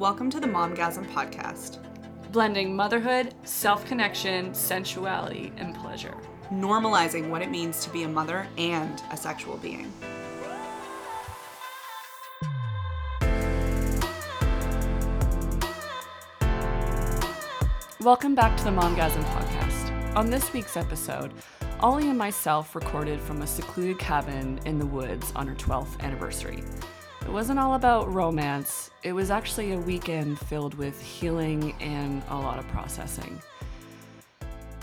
Welcome to the Momgasm Podcast, blending motherhood, self connection, sensuality, and pleasure. normalizing what it means to be a mother and a sexual being. Welcome back to the Momgasm Podcast. On this week's episode, Ollie and myself recorded from a secluded cabin in the woods on her 12th anniversary. It wasn't all about romance, it was actually a weekend filled with healing and a lot of processing.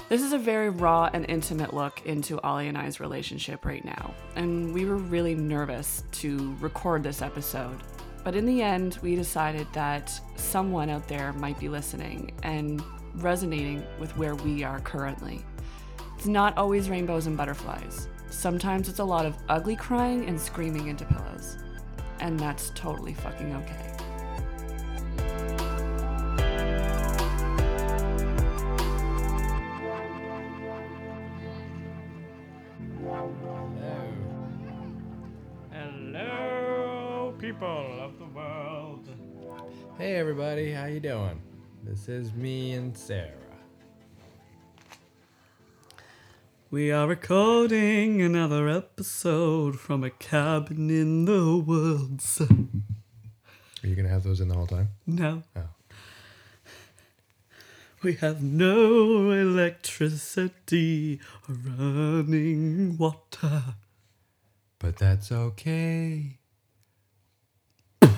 This is a very raw and intimate look into Ollie and I's relationship right now, and we were really nervous to record this episode. But in the end, we decided that someone out there might be listening and resonating with where we are currently. It's not always rainbows and butterflies. Sometimes it's a lot of ugly crying and screaming into pillows. And that's totally fucking okay. Hello, people of the world. Hey everybody, how you doing? This is me and Sarah. We are recording another episode from a cabin in the woods. Are you gonna have those in the whole time? No. Oh. We have no electricity or running water. But that's okay.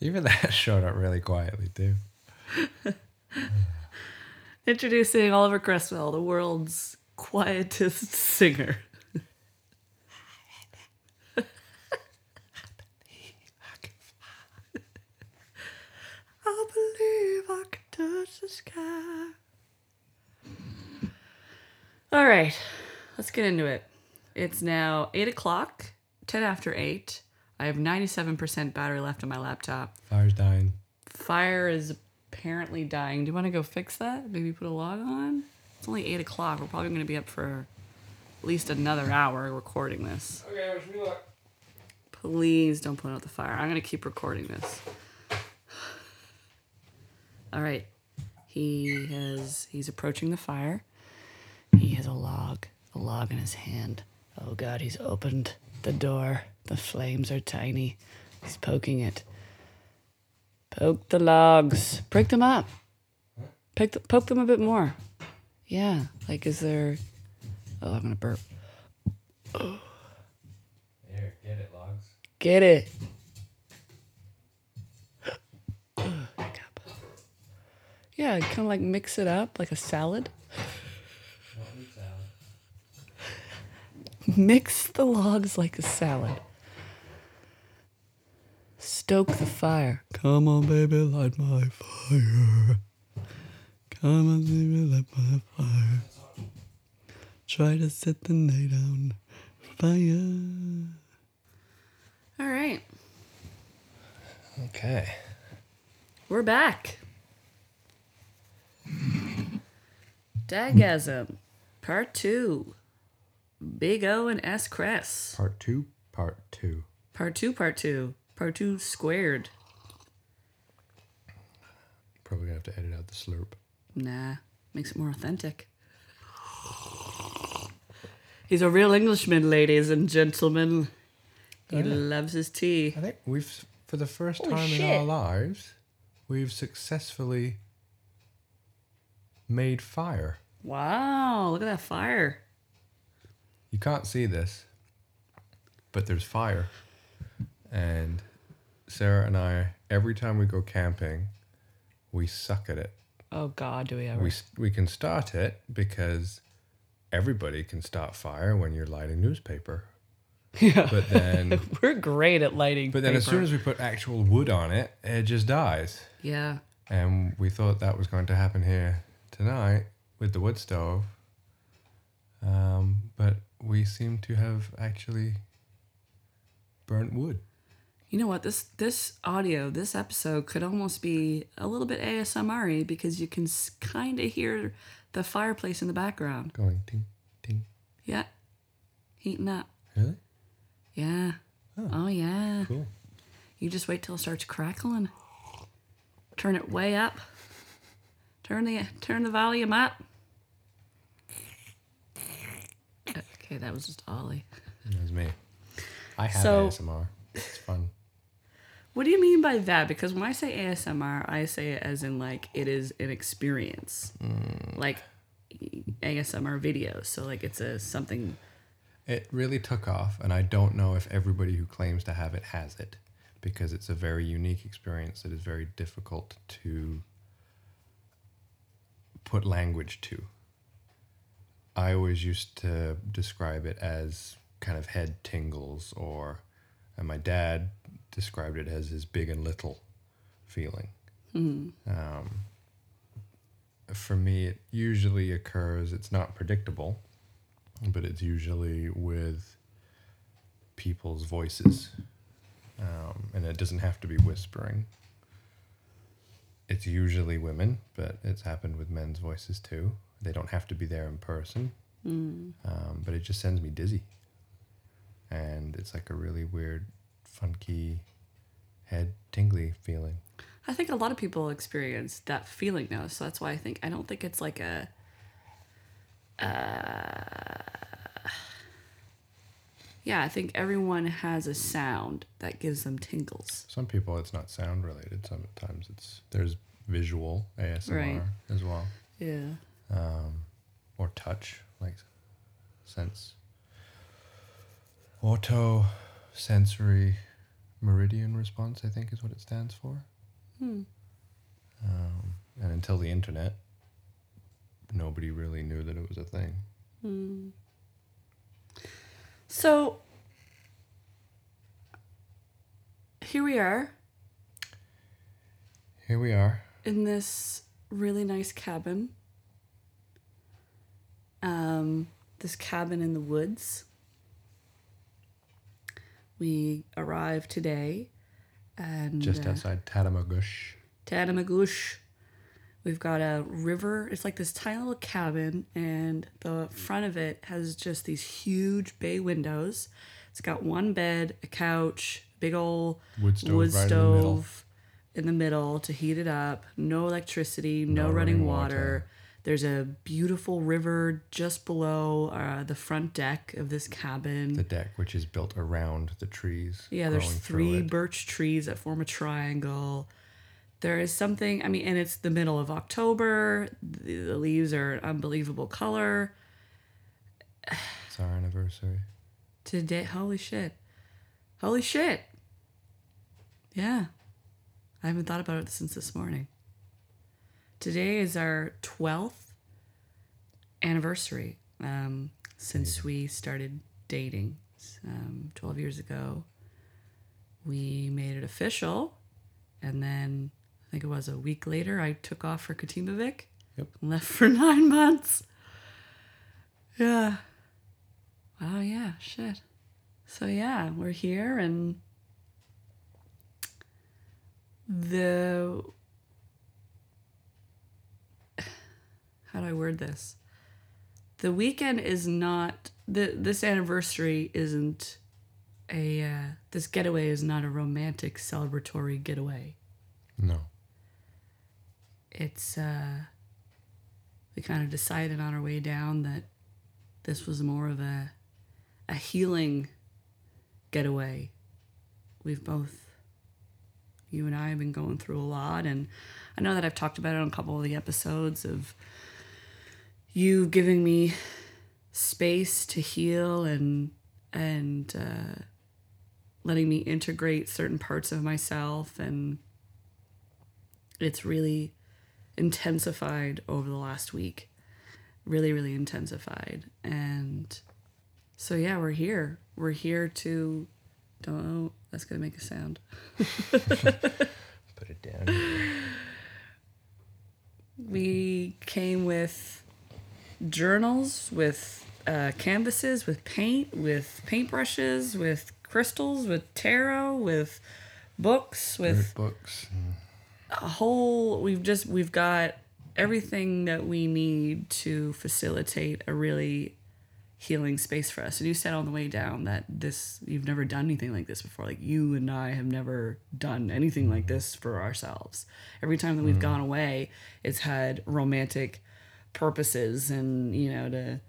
Even that showed up really quietly too. Introducing Oliver Cresswell, the world's quietest singer. I believe I can touch the sky. All right, let's get into it. It's now 8 o'clock, 10 after 8. I have 97% battery left on my laptop. Fire's dying. Fire is apparently dying. Do you want to go fix that? Maybe put a log on? It's only 8 o'clock. We're probably going to be up for at least another hour recording this. Okay, I wish me luck. Please don't put out the fire. I'm going to keep recording this. All right. He has he's approaching the fire. He has a log, a log in his hand. Oh god, he's opened the door. The flames are tiny. He's poking it. Poke the logs. Break them up. Poke, the, poke them a bit more. Yeah, like is there Oh, I'm going to burp. Here, get it, logs. Get it. Yeah, kind of like mix it up like a salad. Mix the logs like a salad. Stoke the fire. Come on, baby, light my fire. Come on, baby, light my fire. Try to set the night on fire. All right, Okay. we're back. Dagasm, part two. Big O and S Cress. Part two, part two. Part two, part two. Part two squared. Probably gonna have to edit out the slurp. Nah, makes it more authentic. He's a real Englishman, ladies and gentlemen. He loves his tea. I think we've, for the first Holy time in shit. our lives, we've successfully made fire. Wow, look at that fire. You can't see this, but there's fire. And Sarah and I, every time we go camping, we suck at it. Oh God, do we ever? We, we can start it because everybody can start fire when you're lighting newspaper. yeah, But then, we're great at lighting. but then as soon as we put actual wood on it, it just dies. yeah, And we thought that was going to happen here tonight with the wood stove. Um, but we seem to have actually burnt wood. You know what? This this audio, this episode could almost be a little bit ASMR because you can kind of hear the fireplace in the background. Going ting, ting. Yeah, heating up. Really? Yeah. Oh. oh, yeah. Cool. You just wait till it starts crackling. Turn it way up. Turn the turn the volume up. Okay, that was just Ollie. That was me. I have So- ASMR. It's fun. What do you mean by that? Because when I say ASMR, I say it as in like it is an experience, mm. like ASMR videos. So like it's a something. It really took off, and I don't know if everybody who claims to have it has it, because it's a very unique experience that is very difficult to put language to. I always used to describe it as kind of head tingles, or, and my dad described it as his big and little feeling. Um, for me, it usually occurs, it's not predictable, but it's usually with people's voices. Um, and it doesn't have to be whispering. It's usually women, but it's happened with men's voices too. They don't have to be there in person, um, but it just sends me dizzy. And it's like a really weird, funky, head tingly feeling. I think a lot of people experience that feeling now, so that's why I think I don't think it's like a. Uh, yeah, I think everyone has a sound that gives them tingles. Some people it's not sound related. Sometimes it's there's visual ASMR Right. as well, Yeah. um, or touch like sense. Auto sensory meridian response, I think, is what it stands for. Um, and until the internet, nobody really knew that it was a thing. So here we are Here we are. in this really nice cabin. Um, this cabin in the woods. We arrived today, and Just uh, outside Tatamagouche. Tatamagouche. We've got a river. It's like this tiny little cabin, and the front of it has just these huge bay windows. It's got one bed, a couch, big old Wood stove wood right in the middle. in the middle to heat it up. No electricity, no, No running, running water. water. There's a beautiful river just below uh, the front deck of this cabin. The deck, which is built around the trees. Yeah, there's three birch trees that form a triangle. There is something, I mean, and it's the middle of October. The, the leaves are an unbelievable color. It's our anniversary. Today, holy shit. Holy shit. Yeah. I haven't thought about it since this morning. Today is our 12th anniversary um, since we started dating um, 12 years ago. We made it official, and then I think it was a week later, I took off for Katimavik. Yep. and Left for nine months. Yeah. Oh, yeah, shit. So, yeah, we're here, and the. How do I word this? The weekend is not. The, this anniversary isn't a. Uh, this getaway is not a romantic celebratory getaway. No. It's. Uh, we kind of decided on our way down that this was more of a a healing getaway. We've both you and I have been going through a lot and I know that I've talked about it on a couple of the episodes of you giving me space to heal and and uh, letting me integrate certain parts of myself and it's really intensified over the last week. Really really intensified. And so yeah we're here. We're here to don't know that's gonna make a sound. Put it down. we came with journals with uh, canvases with paint with paintbrushes with crystals with tarot with books with books. a whole we've just we've got everything that we need to facilitate a really healing space for us. And you said on the way down that this you've never done anything like this before. Like you and I have never done anything like this for ourselves. Every time that we've gone away, it's had romantic purposes and, you know, to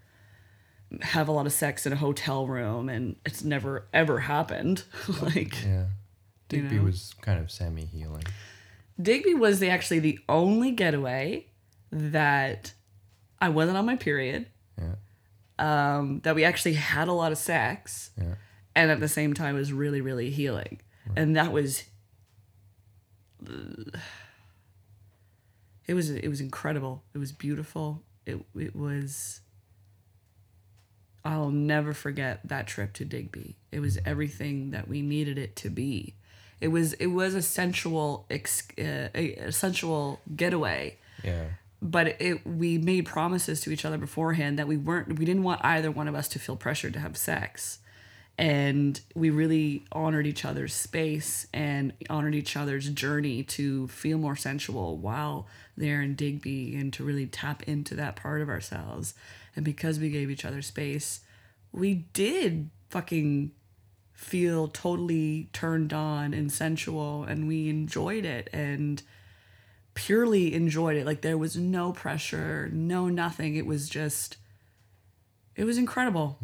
have a lot of sex in a hotel room and it's never ever happened. like Yeah. Digby know? was kind of semi healing. Digby was the actually the only getaway that I wasn't on my period. Yeah. Um, that we actually had a lot of sex, Yeah. and at the same time was really really healing, and that was. It was it was incredible. It was beautiful. It it was. I'll never forget that trip to Digby. It was everything that we needed it to be. It was it was a sensual ex, uh, a, sensual getaway Yeah. but it we made promises to each other beforehand that we weren't we didn't want either one of us to feel pressured to have sex and we really honored each other's space and honored each other's journey to feel more sensual while there in Digby and to really tap into that part of ourselves and because we gave each other space we did fucking feel totally turned on and sensual and we enjoyed it and purely enjoyed it. Like there was no pressure, no nothing. It was just, it was incredible.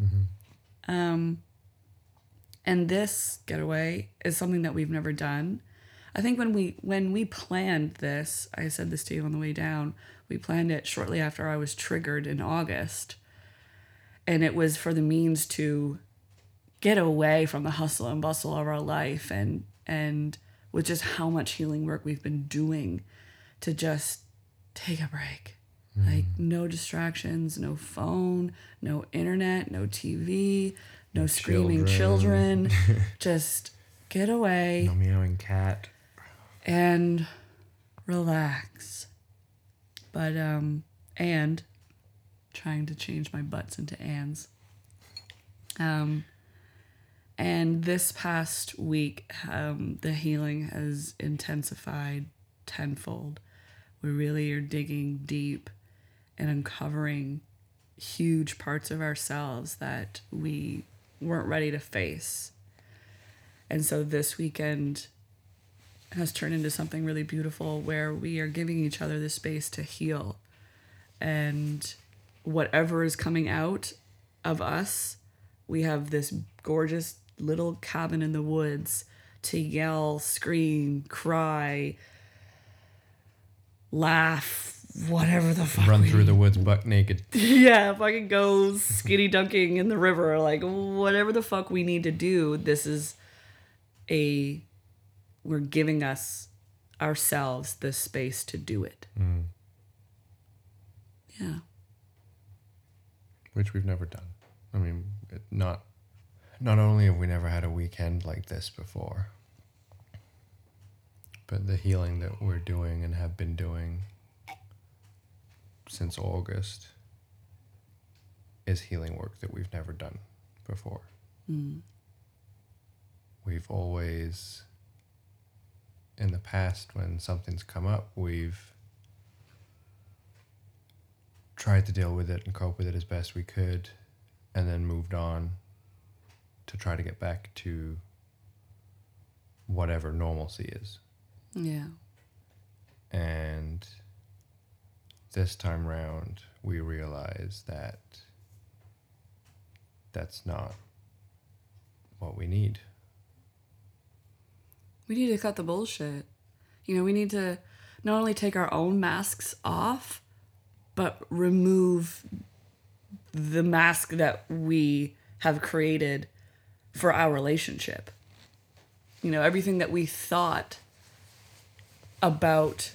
Um, and this getaway is something that we've never done. I think when we when we planned this, I said this to you on the way down. We planned it shortly after I was triggered in August, and it was for the means to get away from the hustle and bustle of our life and and with just how much healing work we've been doing to just take a break. Mm. Like no distractions, no phone, no internet, no TV, no screaming children. just get away No meowing cat. and relax. But um and trying to change my butts into ands. Um and this past week um the healing has intensified tenfold. We really are digging deep and uncovering huge parts of ourselves that we weren't ready to face. And so this weekend has turned into something really beautiful where we are giving each other the space to heal. And whatever is coming out of us, we have this gorgeous little cabin in the woods to yell, scream, cry, laugh, whatever the fuck. Run through the woods buck naked. yeah, fucking go skinny dunking in the river, like whatever the fuck we need to do. This is a we're giving us ourselves the space to do it. Mm. Yeah. which we've never done. I mean, it, not not only have we never had a weekend like this before, but the healing that we're doing and have been doing since August is healing work that we've never done before. Mm. We've always, in the past, when something's come up, we've tried to deal with it and cope with it as best we could, and then moved on to try to get back to whatever normalcy is. Yeah. And this time round, we realize that that's not what we need. We need to cut the bullshit. You know, we need to not only take our own masks off, but remove the mask that we have created for our relationship. You know, everything that we thought about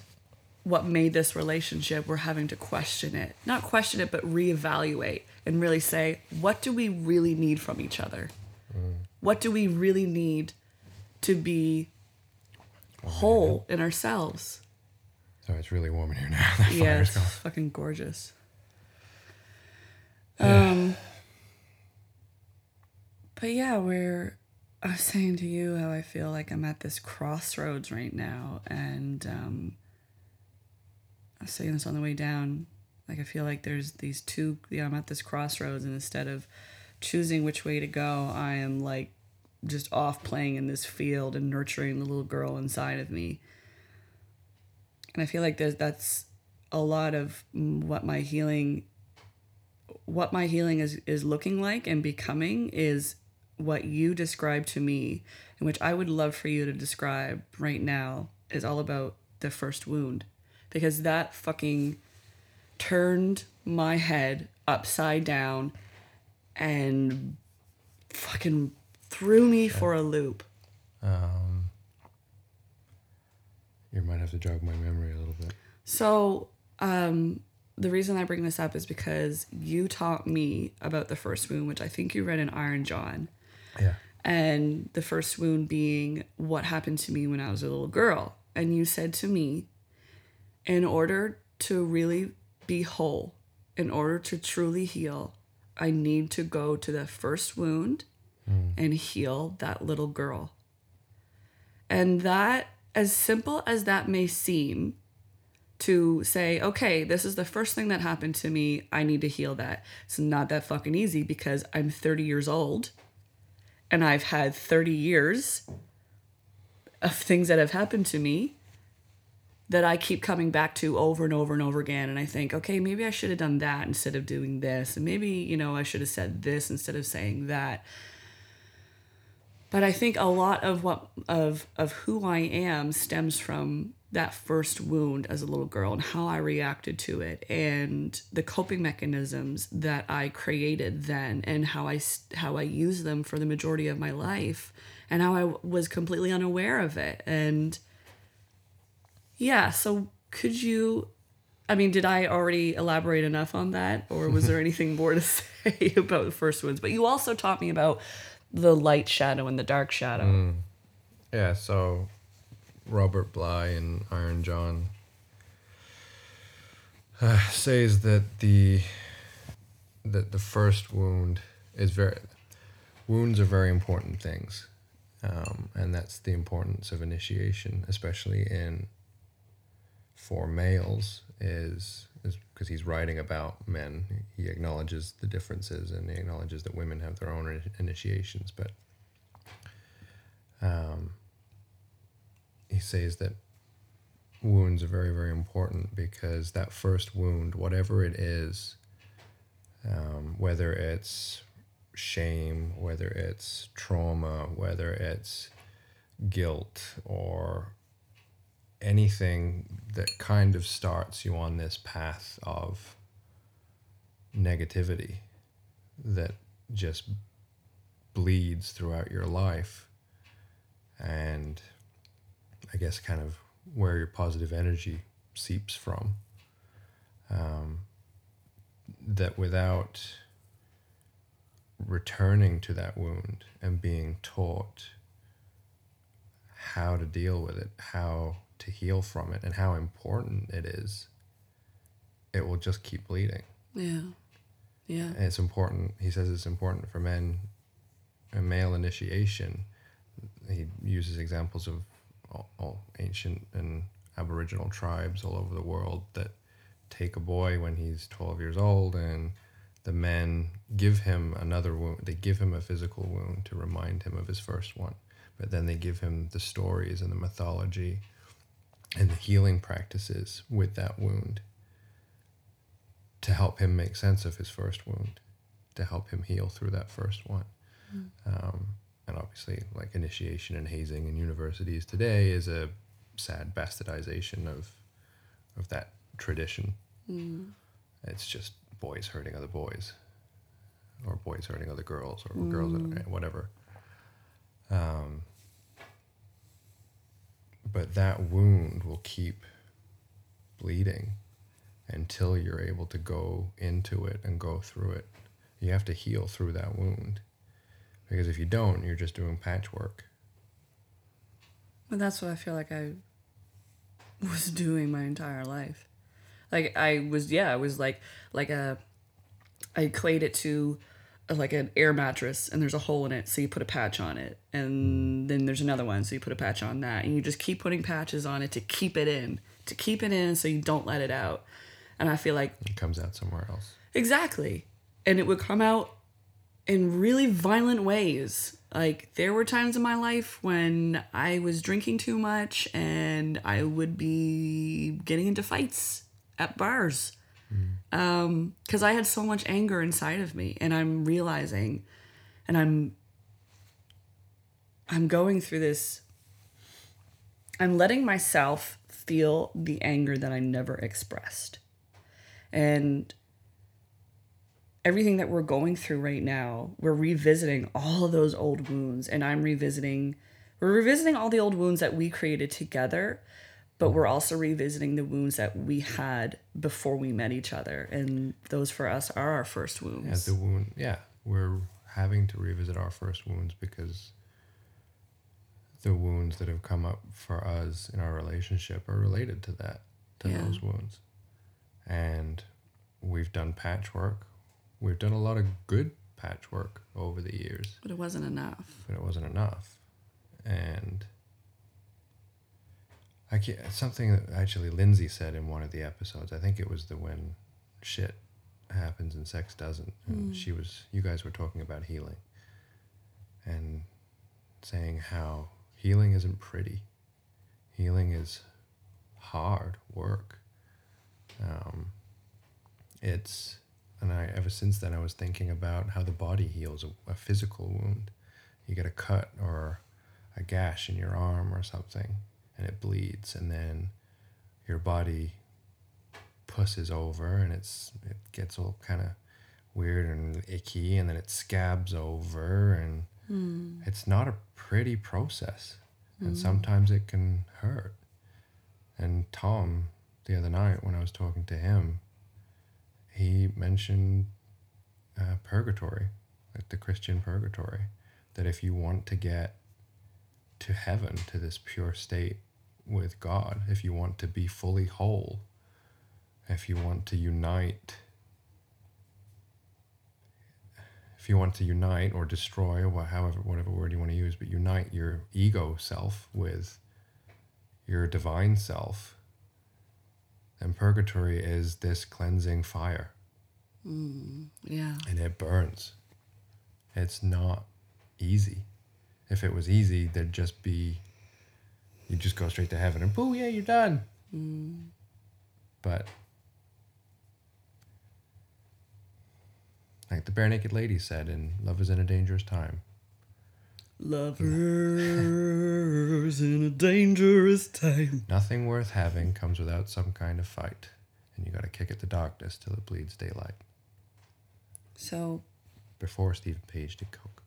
what made this relationship, we're having to question it. Not question it, but reevaluate and really say, what do we really need from each other? What do we really need to be whole in ourselves? Sorry, it's really warm in here now. That Yeah, it's going. fucking gorgeous. Um, but yeah, we're. I was saying to you how I feel like I'm at this crossroads right now, and um, was saying this on the way down. Like I feel like there's these two. Yeah, I'm at this crossroads, and instead of choosing which way to go, I am like just off playing in this field and nurturing the little girl inside of me. And I feel like there's that's a lot of what my healing what my healing is is looking like and becoming is what you described to me and which I would love for you to describe right now is all about the first wound because that fucking turned my head upside down and fucking threw me for a loop. Um, you might have to jog my memory a little bit. So, um, the reason I bring this up is because you taught me about the first wound, which I think you read in Iron John. Yeah. And the first wound being what happened to me when I was a little girl. And you said to me, in order to really be whole, in order to truly heal, I need to go to the first wound hmm. and heal that little girl. And that, as simple as that may seem, to say, okay, this is the first thing that happened to me. I need to heal that. It's not that fucking easy because I'm 30 years old and I've had 30 years of things that have happened to me that I keep coming back to over and over and over again. And I think, okay, maybe I should have done that instead of doing this. And maybe, you know, I should have said this instead of saying that. But I think a lot of what of of who I am stems from that first wound as a little girl and how I reacted to it and the coping mechanisms that I created then and how I how I used them for the majority of my life and how I was completely unaware of it and yeah so could you I mean did I already elaborate enough on that or was there anything more to say about the first wounds but you also taught me about the light shadow and the dark shadow. Yeah, so Robert Bly and Iron John uh, says that the that the first wound is very wounds are very important things, um, and that's the importance of initiation, especially in for males is is because he's writing about men. He acknowledges the differences and he acknowledges that women have their own initiations, but um, he says that wounds are very very important because that first wound whatever it is um, whether it's shame whether it's trauma whether it's guilt or anything that kind of starts you on this path of negativity that just bleeds throughout your life and I guess kind of where your positive energy seeps from. Um, that without returning to that wound and being taught how to deal with it, how to heal from it, and how important it is, it will just keep bleeding. yeah yeah And it's important, he says it's important for men, a male initiation. He uses examples of all, all ancient and aboriginal tribes all over the world that take a boy when he's 12 years old and the men give him another wound. They give him a physical wound to remind him of his first one. But then they give him the stories and the mythology and the healing practices with that wound to help him make sense of his first wound, to help him heal through that first one. Um, and obviously, like initiation and hazing in universities today is a sad bastardization of of that tradition. It's just boys hurting other boys, or boys hurting other girls, or girls whatever. Um, but that wound will keep bleeding until you're able to go into it and go through it. You have to heal through that wound. Because if you don't, you're just doing patchwork. But that's what I feel like I was doing my entire life. Like I was, yeah, I was like, like a, I equate it to uh, like an air mattress, and there's a hole in it, so you put a patch on it, and then there's another one, so you put a patch on that, and you just keep putting patches on it to keep it in, to keep it in, so you don't let it out. And I feel like It comes out somewhere else. Exactly. And it would come out in really violent ways. Like there were times in my life when I was drinking too much and I would be getting into fights at bars. Hmm. Um, cuz I had so much anger inside of me and I'm realizing and I'm I'm going through this I'm letting myself feel the anger that I never expressed. And everything that we're going through right now, we're revisiting all of those old wounds. And I'm revisiting, we're revisiting all the old wounds that we created together, but we're also revisiting the wounds that we had before we met each other. And those for us are our first wounds. the wound. Yeah, we're having to revisit our first wounds because the wounds that have come up for us in our relationship are related to that, to Yeah. those wounds. And we've done patchwork. We've done a lot of good patchwork over the years, but it wasn't enough. but it wasn't enough. And I can't, something that actually Lindsay said in one of the episodes. I think it was the when shit happens and sex doesn't. And she was, you guys were talking about healing and saying how healing isn't pretty. Healing is hard work. Um, it's, and I ever since then I was thinking about how the body heals a, a physical wound. You get a cut or a gash in your arm or something, and it bleeds, and then your body pusses over, and it's it gets all kind of weird and icky, and then it scabs over, and it's not a pretty process, and sometimes it can hurt. And Tom, the other night when I was talking to him, he mentioned uh, purgatory, like the Christian purgatory, that if you want to get to heaven, to this pure state with God, if you want to be fully whole, if you want to unite, if you want to unite or destroy, or however, whatever word you want to use, but unite your ego self with your divine self, then purgatory is this cleansing fire mm, Yeah. and it burns. It's not easy. If it was easy, there'd just be you just go straight to heaven and boo, yeah, you're done. Mm. But like the Barenaked lady said in Love is in a Dangerous Time, Lovers in a dangerous time. nothing worth having comes without some kind of fight. And you gotta kick at the darkness till it bleeds daylight. So Before Steven Page did Coke.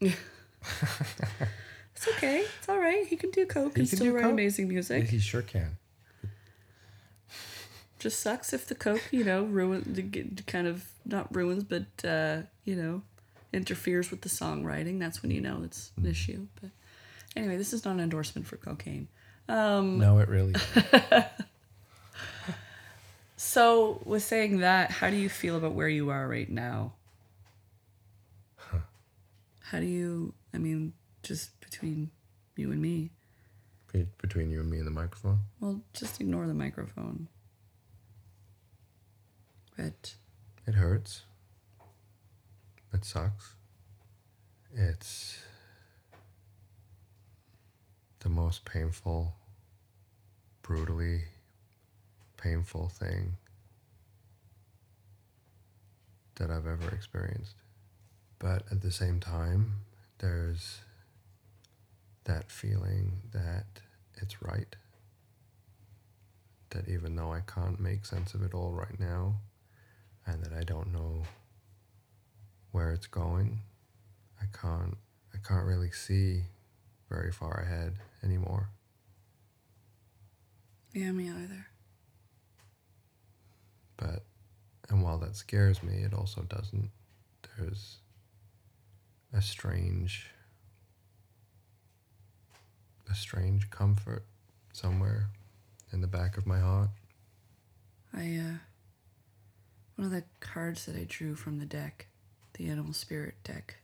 it's okay. It's all right. He can do coke He and can still do write coke. amazing music. He sure can. Just sucks if the coke, you know, ruin kind of not ruins, but uh, you know, interferes with the songwriting. That's when you know it's an issue. But anyway, this is not an endorsement for cocaine. Um, No, it really So, with saying that, how do you feel about where you are right now? How do you, I mean, just between you and me, Be- between you and me and the microphone. well, just ignore the microphone. But, It hurts. It sucks. It's the most painful, brutally painful thing that I've ever experienced. But at the same time, there's that feeling that it's right. That even though I can't make sense of it all right now, and that I don't know where it's going. I can't I can't really see very far ahead anymore. yeah, me either. But and while that scares me, it also doesn't. There's a strange a strange comfort somewhere in the back of my heart. I, uh, one of the cards that I drew from the deck, the Animal Spirit deck,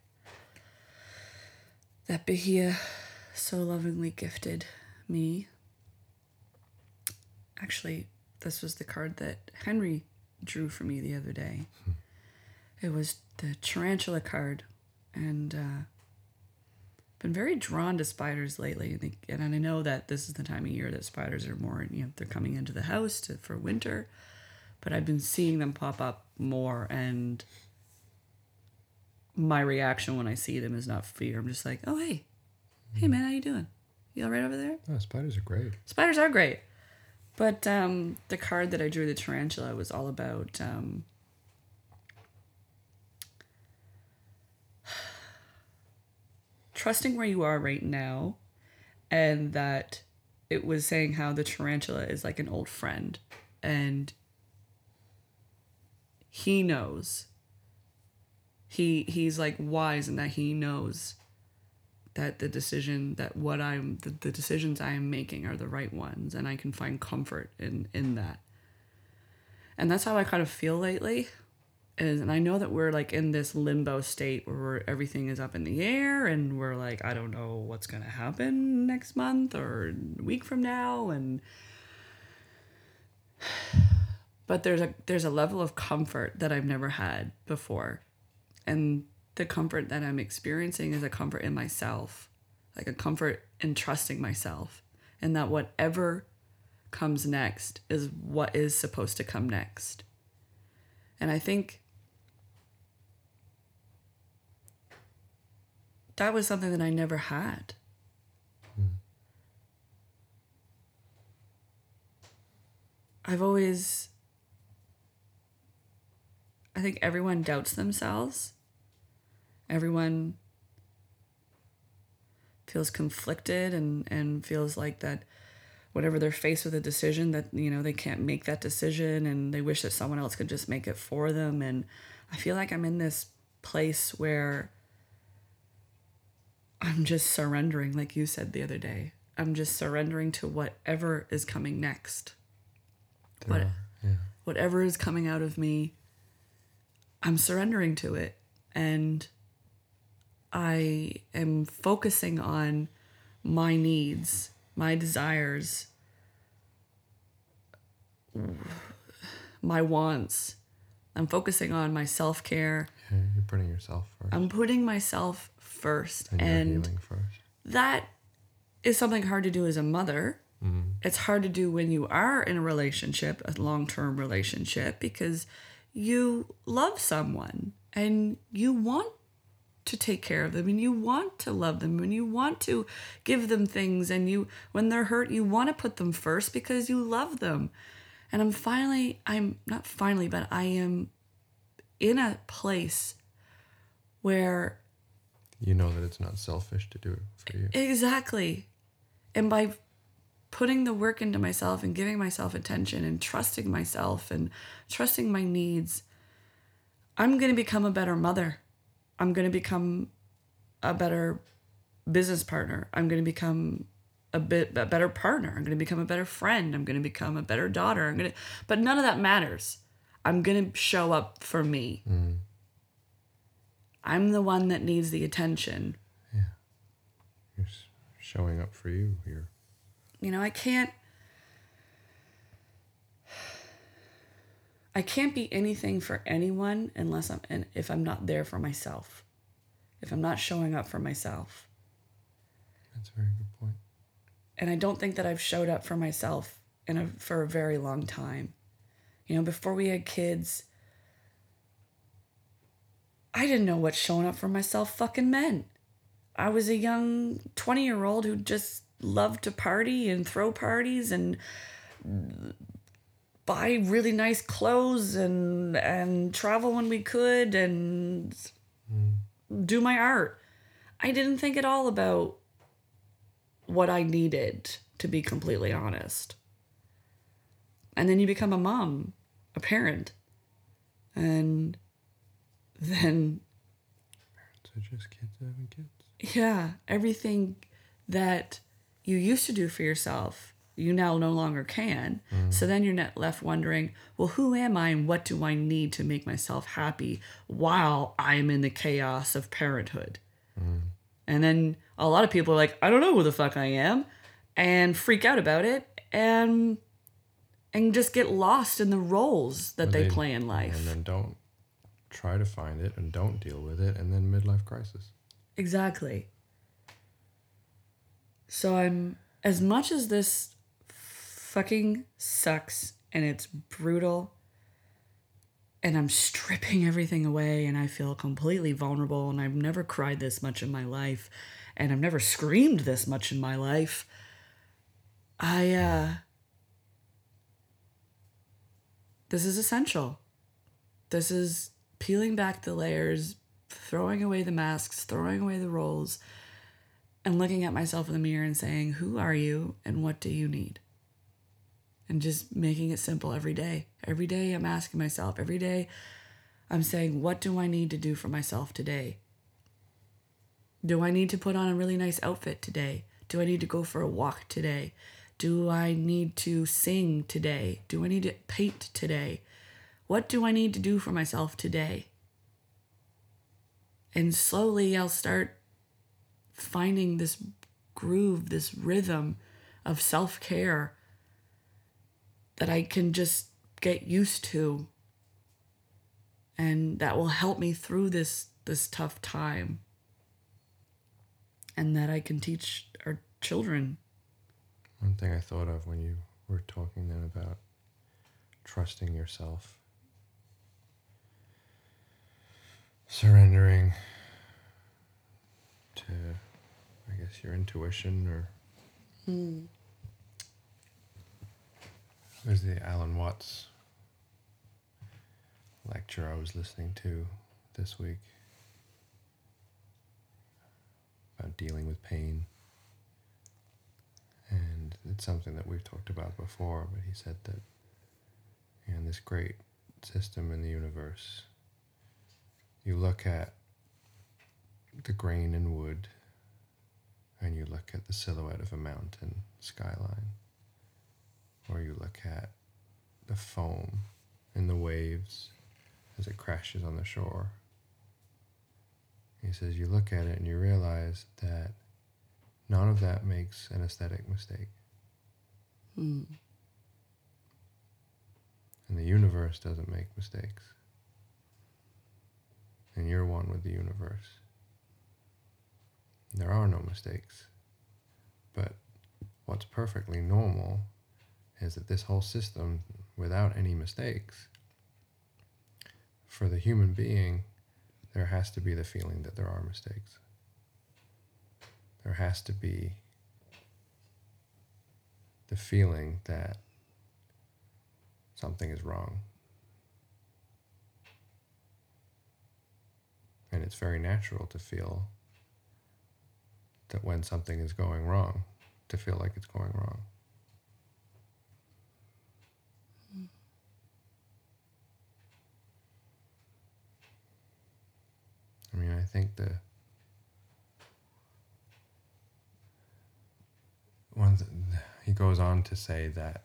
that Bahia so lovingly gifted me. Actually, this was the card that Henry drew for me the other day. It was the tarantula card, and uh, been very drawn to spiders lately. And, they, and I know that this is the time of year that spiders are more, you know, they're coming into the house to, for winter, but I've been seeing them pop up more, and my reaction when I see them is not fear. I'm just like, oh hey, hey man, how you doing? You all right over there? Oh, spiders are great. Spiders are great. But um, the card that I drew, the tarantula, was all about um, trusting where you are right now, and that it was saying how the tarantula is like an old friend, and he knows. He he's like wise in that he knows that the decision that what I'm the, the decisions I am making are the right ones and I can find comfort in in that. And that's how I kind of feel lately. Is and I know that we're like in this limbo state where everything is up in the air and we're like I don't know what's going to happen next month or week from now and but there's a there's a level of comfort that I've never had before. And the comfort that I'm experiencing is a comfort in myself, like a comfort in trusting myself, and that whatever comes next is what is supposed to come next. And I think that was something that I never had. I've always, I think everyone doubts themselves everyone feels conflicted and and feels like that whatever they're faced with a decision that you know they can't make that decision and they wish that someone else could just make it for them and i feel like i'm in this place where i'm just surrendering like you said the other day i'm just surrendering to whatever is coming next What- are, yeah. whatever is coming out of me, I'm surrendering to it. And I am focusing on my needs, my desires, my wants. I'm focusing on my self care. yeah. You're putting yourself 1st I'm putting myself first. and, And first. that is something hard to do as a mother. Mm-hmm. It's hard to do when you are in a relationship, a long term relationship, because you love someone and you want to take care of them and you want to love them and you want to give them things and you when they're hurt you want to put them first because you love them and i'm finally i'm not finally but i am in a place where You know that it's not selfish to do it for you. Exactly. And by putting the work into myself and giving myself attention and trusting myself and trusting my needs, I'm going to become a better mother. I'm going to become a better business partner. I'm going to become a bit a better partner. I'm going to become a better friend. I'm going to become a better daughter. I'm going to but none of that matters. I'm going to show up for me. Mm. I'm the one that needs the attention. You're showing up for you. You're you know i can't i can't be anything for anyone unless i'm and if i'm not there for myself if i'm not showing up for myself that's a very good point. and i don't think that i've showed up for myself in a for a very long time you know before we had kids i didn't know what showing up for myself fucking meant i was a young 20 year old who just loved to party and throw parties and buy really nice clothes and and travel when we could and mm. do my art i didn't think at all about what I needed, to be completely honest. And then you become a mom, a parent. And then, So just kids having kids. yeah, everything that you used to do for yourself, you now no longer can. Mm. So then you're left wondering, well, who am I and what do I need to make myself happy while I'm in the chaos of parenthood? Mm. And then a lot of people are like, I don't know who the fuck I am, and freak out about it. And and just get lost in the roles that Or they, play in life. And then don't try to find it and don't deal with it and then midlife crisis. Exactly. So I'm as much as this fucking sucks and it's brutal and I'm stripping everything away and I feel completely vulnerable and I've never cried this much in my life and I've never screamed this much in my life. I uh this is essential. This is peeling back the layers, throwing away the masks, throwing away the roles, and looking at myself in the mirror and saying, Who are you and what do you need? And just making it simple every day. Every day I'm asking myself, every day I'm saying, What do I need to do for myself today? Do I need to put on a really nice outfit today? Do I need to go for a walk today? Do I need to sing today? Do I need to paint today? What do I need to do for myself today? And slowly I'll start finding this groove, this rhythm of self care that I can just get used to. And that will help me through this this tough time. And that I can teach our children. One thing I thought of when you were talking then about trusting yourself, surrendering to, I guess, your intuition or. Hmm. There's the Alan Watts lecture I was listening to this week about dealing with pain. And it's something that we've talked about before, but he said that in this great system in the universe, you look at the grain in wood and you look at the silhouette of a mountain skyline, or you look at the foam in the waves as it crashes on the shore. He says, You look at it and you realize that none of that makes an aesthetic mistake. Mm. And the universe doesn't make mistakes. And you're one with the universe. There are no mistakes. But what's perfectly normal is that this whole system, without any mistakes, for the human being, there has to be the feeling that there are mistakes. There has to be the feeling that something is wrong. And it's very natural to feel that when something is going wrong, to feel like it's going wrong. I mean, I think the one he goes on to say that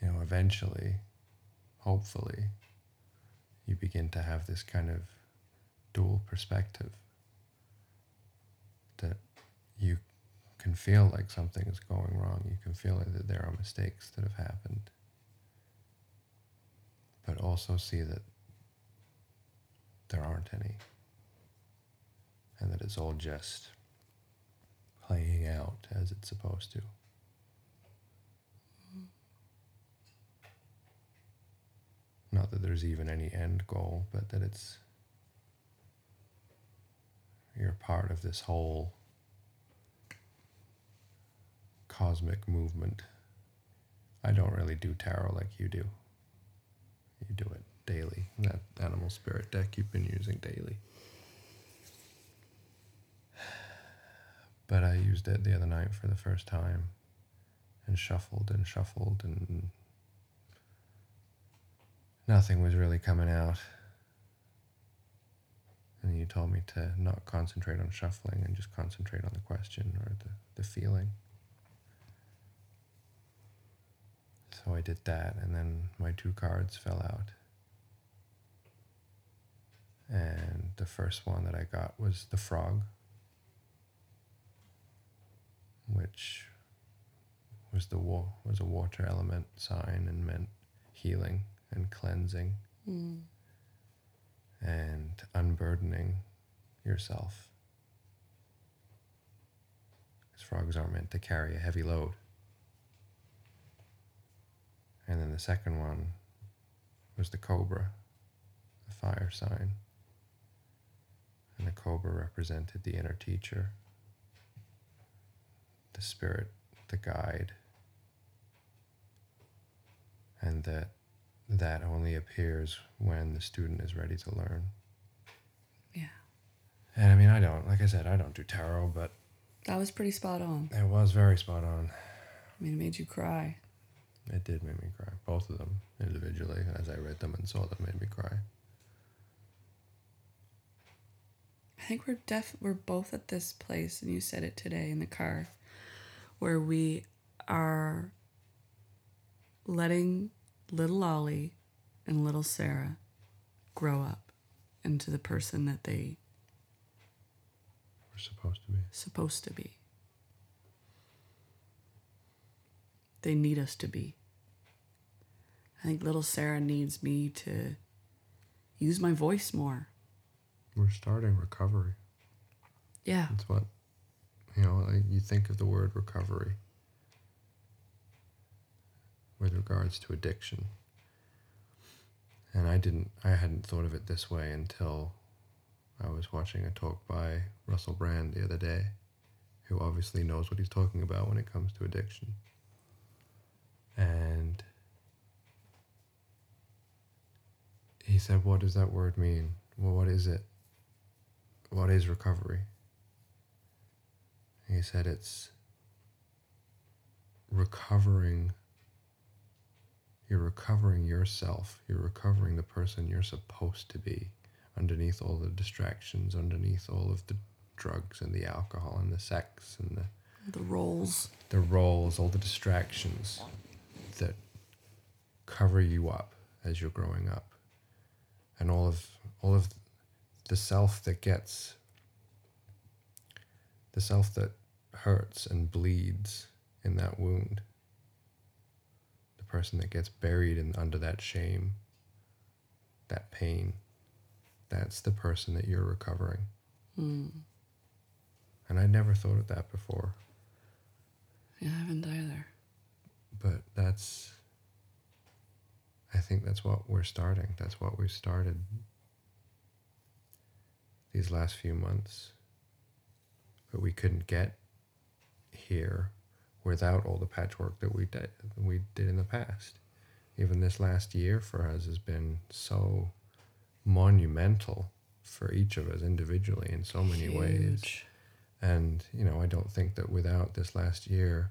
you know eventually hopefully you begin to have this kind of dual perspective that you can feel like something is going wrong. You can feel that there are mistakes that have happened. But also see that there aren't any. And that it's all just playing out as it's supposed to. Not that there's even any end goal, but that it's you're part of this whole cosmic movement. I don't really do tarot like you do. You do it daily. That animal spirit deck you've been using daily. But I used it the other night for the first time and shuffled and shuffled and nothing was really coming out. And you told me to not concentrate on shuffling and just concentrate on the question or the, the feeling. So I did that, and then my two cards fell out. And the first one that I got was the frog. which was the wa- was a water element sign and meant healing and cleansing mm. and unburdening yourself. Because frogs aren't meant to carry a heavy load. And then the second one was the cobra, the fire sign. And the cobra represented the inner teacher, the spirit, the guide. And that that only appears when the student is ready to learn. Yeah. And I mean, I don't, like I said, I don't do tarot, but That was pretty spot on. it was very spot on. I mean, it made you cry. It did make me cry. Both of them individually, as I read them and saw them, made me cry. I think we're def we're both at this place, and you said it today in the car, where we are letting little Ollie and little Sarah grow up into the person that they We're supposed to be. supposed to be. They need us to be. I think little Sarah needs me to use my voice more. We're starting recovery. Yeah. That's what, you know, like you think of the word recovery with regards to addiction. And I didn't, I hadn't thought of it this way until I was watching a talk by Russell Brand the other day, who obviously knows what he's talking about when it comes to addiction. And he said, What does that word mean? Well, what is it? What is recovery? He said it's recovering. You're recovering yourself. You're recovering the person you're supposed to be underneath all the distractions, underneath all of the drugs and the alcohol and the sex and the The roles. the roles, all the distractions that cover you up as you're growing up, and all of all of the self that gets the self that hurts and bleeds in that wound, person that gets buried in under that shame, that pain, that's the person that you're recovering. Hmm. And I'd never thought of that before. Yeah, I haven't either. but that's i think that's what we're starting that's what we've started these last few months but we couldn't get here without all the patchwork that we did we did in the past even this last year for us has been so monumental for each of us individually in so many ways and you know i don't think that without this last year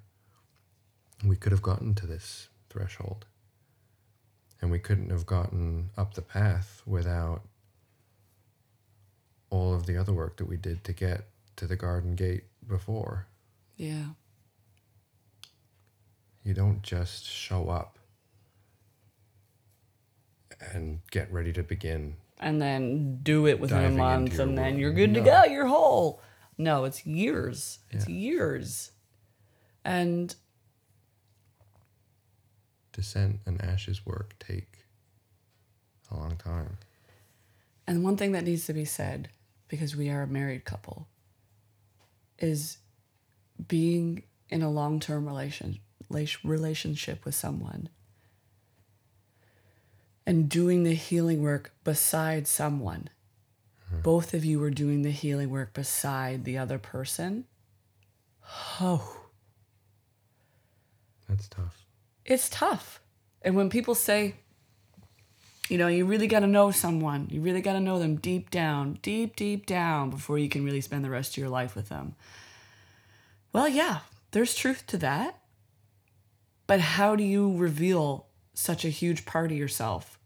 we could have gotten to this threshold. And we couldn't have gotten up the path without all of the other work that we did to get to the garden gate before. Yeah. You don't just show up and get ready to begin. And then do it within a month, and then you're good to go. You're whole. No, it's years. It's Yeah. years. And Descent and ashes work take a long time. And one thing that needs to be said, because we are a married couple, is being in a long term relation, rela- relationship with someone and doing the healing work beside someone. Hmm. Both of you are doing the healing work beside the other person. Oh, That's tough. it's tough. And when people say, you know, you really got to know someone, you really got to know them deep down, deep, deep down before you can really spend the rest of your life with them. Well, yeah, there's truth to that. But how do you reveal such a huge part of yourself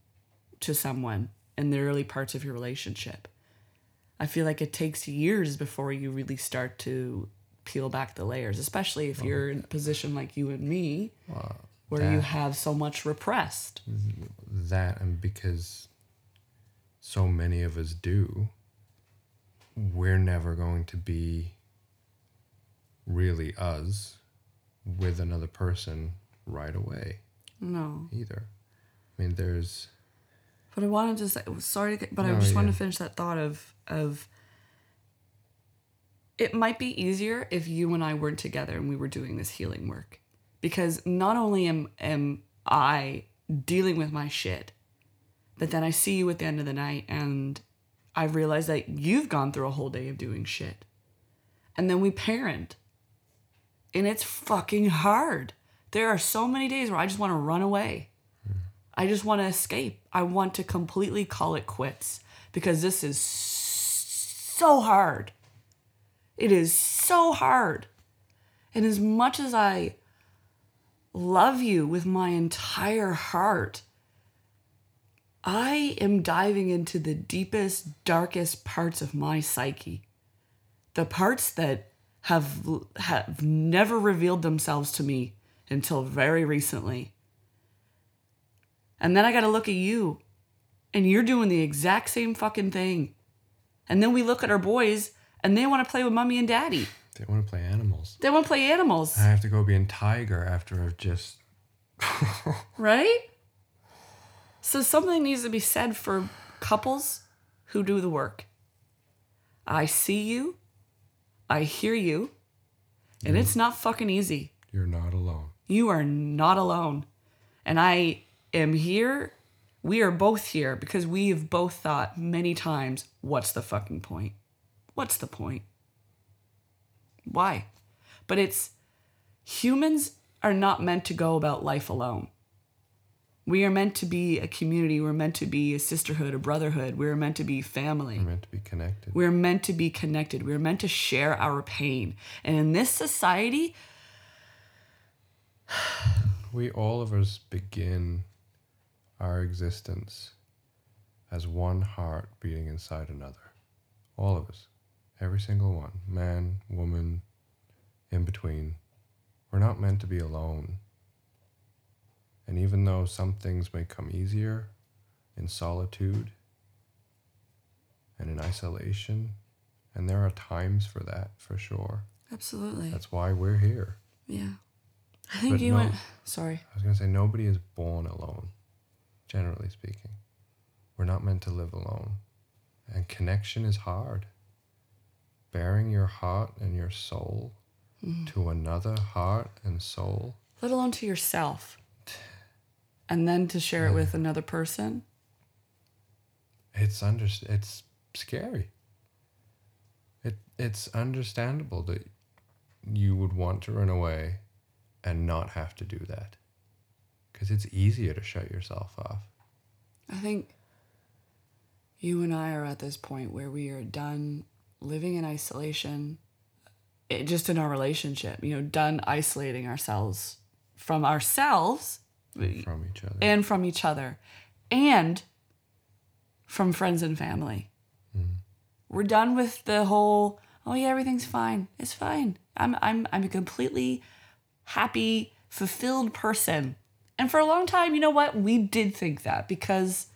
to someone in the early parts of your relationship? I feel like it takes years before you really start to peel back the layers, especially if oh. you're in a position like you and me, where you have so much repressed. Mm-hmm. that and because so many of us do we're never going to be really us with another person right away No. either. I mean, there's But I want to just sorry, to- but I just yeah. to finish that thought of of. It might be easier if you and I weren't together and we were doing this healing work, because not only am am I dealing with my shit, but then I see you at the end of the night and I realize that you've gone through a whole day of doing shit, and then we parent, and it's fucking hard. There are so many days where I just want to run away. I just want to escape. I want to completely call it quits because this is so hard. It is so hard. And as much as I love you with my entire heart, I am diving into the deepest, darkest parts of my psyche. The parts that have have never revealed themselves to me until very recently. And then I got to look at you and you're doing the exact same fucking thing. And then we look at our boys and they want to play with mommy and daddy. they want to play animals. They want to play animals, I have to go being tiger after I've just right? So something needs to be said for couples who do the work. I see you, I hear you, and it's not fucking easy. you're not alone. You are not alone. And I am here. We are both here because we have both thought many times, what's the fucking point? What's the point? Why? But it's humans are not meant to go about life alone. We are meant to be a community. We're meant to be a sisterhood, a brotherhood. We're meant to be family. We're meant to be connected. We're meant to be connected. We're meant to share our pain. And in this society, We all of us begin our existence as one heart beating inside another. All of us. Every single one. Man, woman, in between. We're not meant to be alone. And even though some things may come easier in solitude and in isolation, and there are times for that for sure. absolutely. That's why we're here. Yeah. I think But you no. went. Sorry. I was going to say, nobody is born alone, generally speaking. We're not meant to live alone. And connection is hard. Bearing your heart and your soul mm. to another heart and soul. Let alone to yourself. And then to share it with another person. It's under, it's scary. It it's understandable that you would want to run away and not have to do that. Cuz it's easier to shut yourself off. I think you and I are at this point where we are done living in isolation, it, just in our relationship, you know, done isolating ourselves from ourselves from each other. and from each other and from friends and family. Mm. We're done with the whole, oh yeah, everything's fine. It's fine. I'm I'm I'm completely happy, fulfilled person. And for a long time, you know what? We did think that because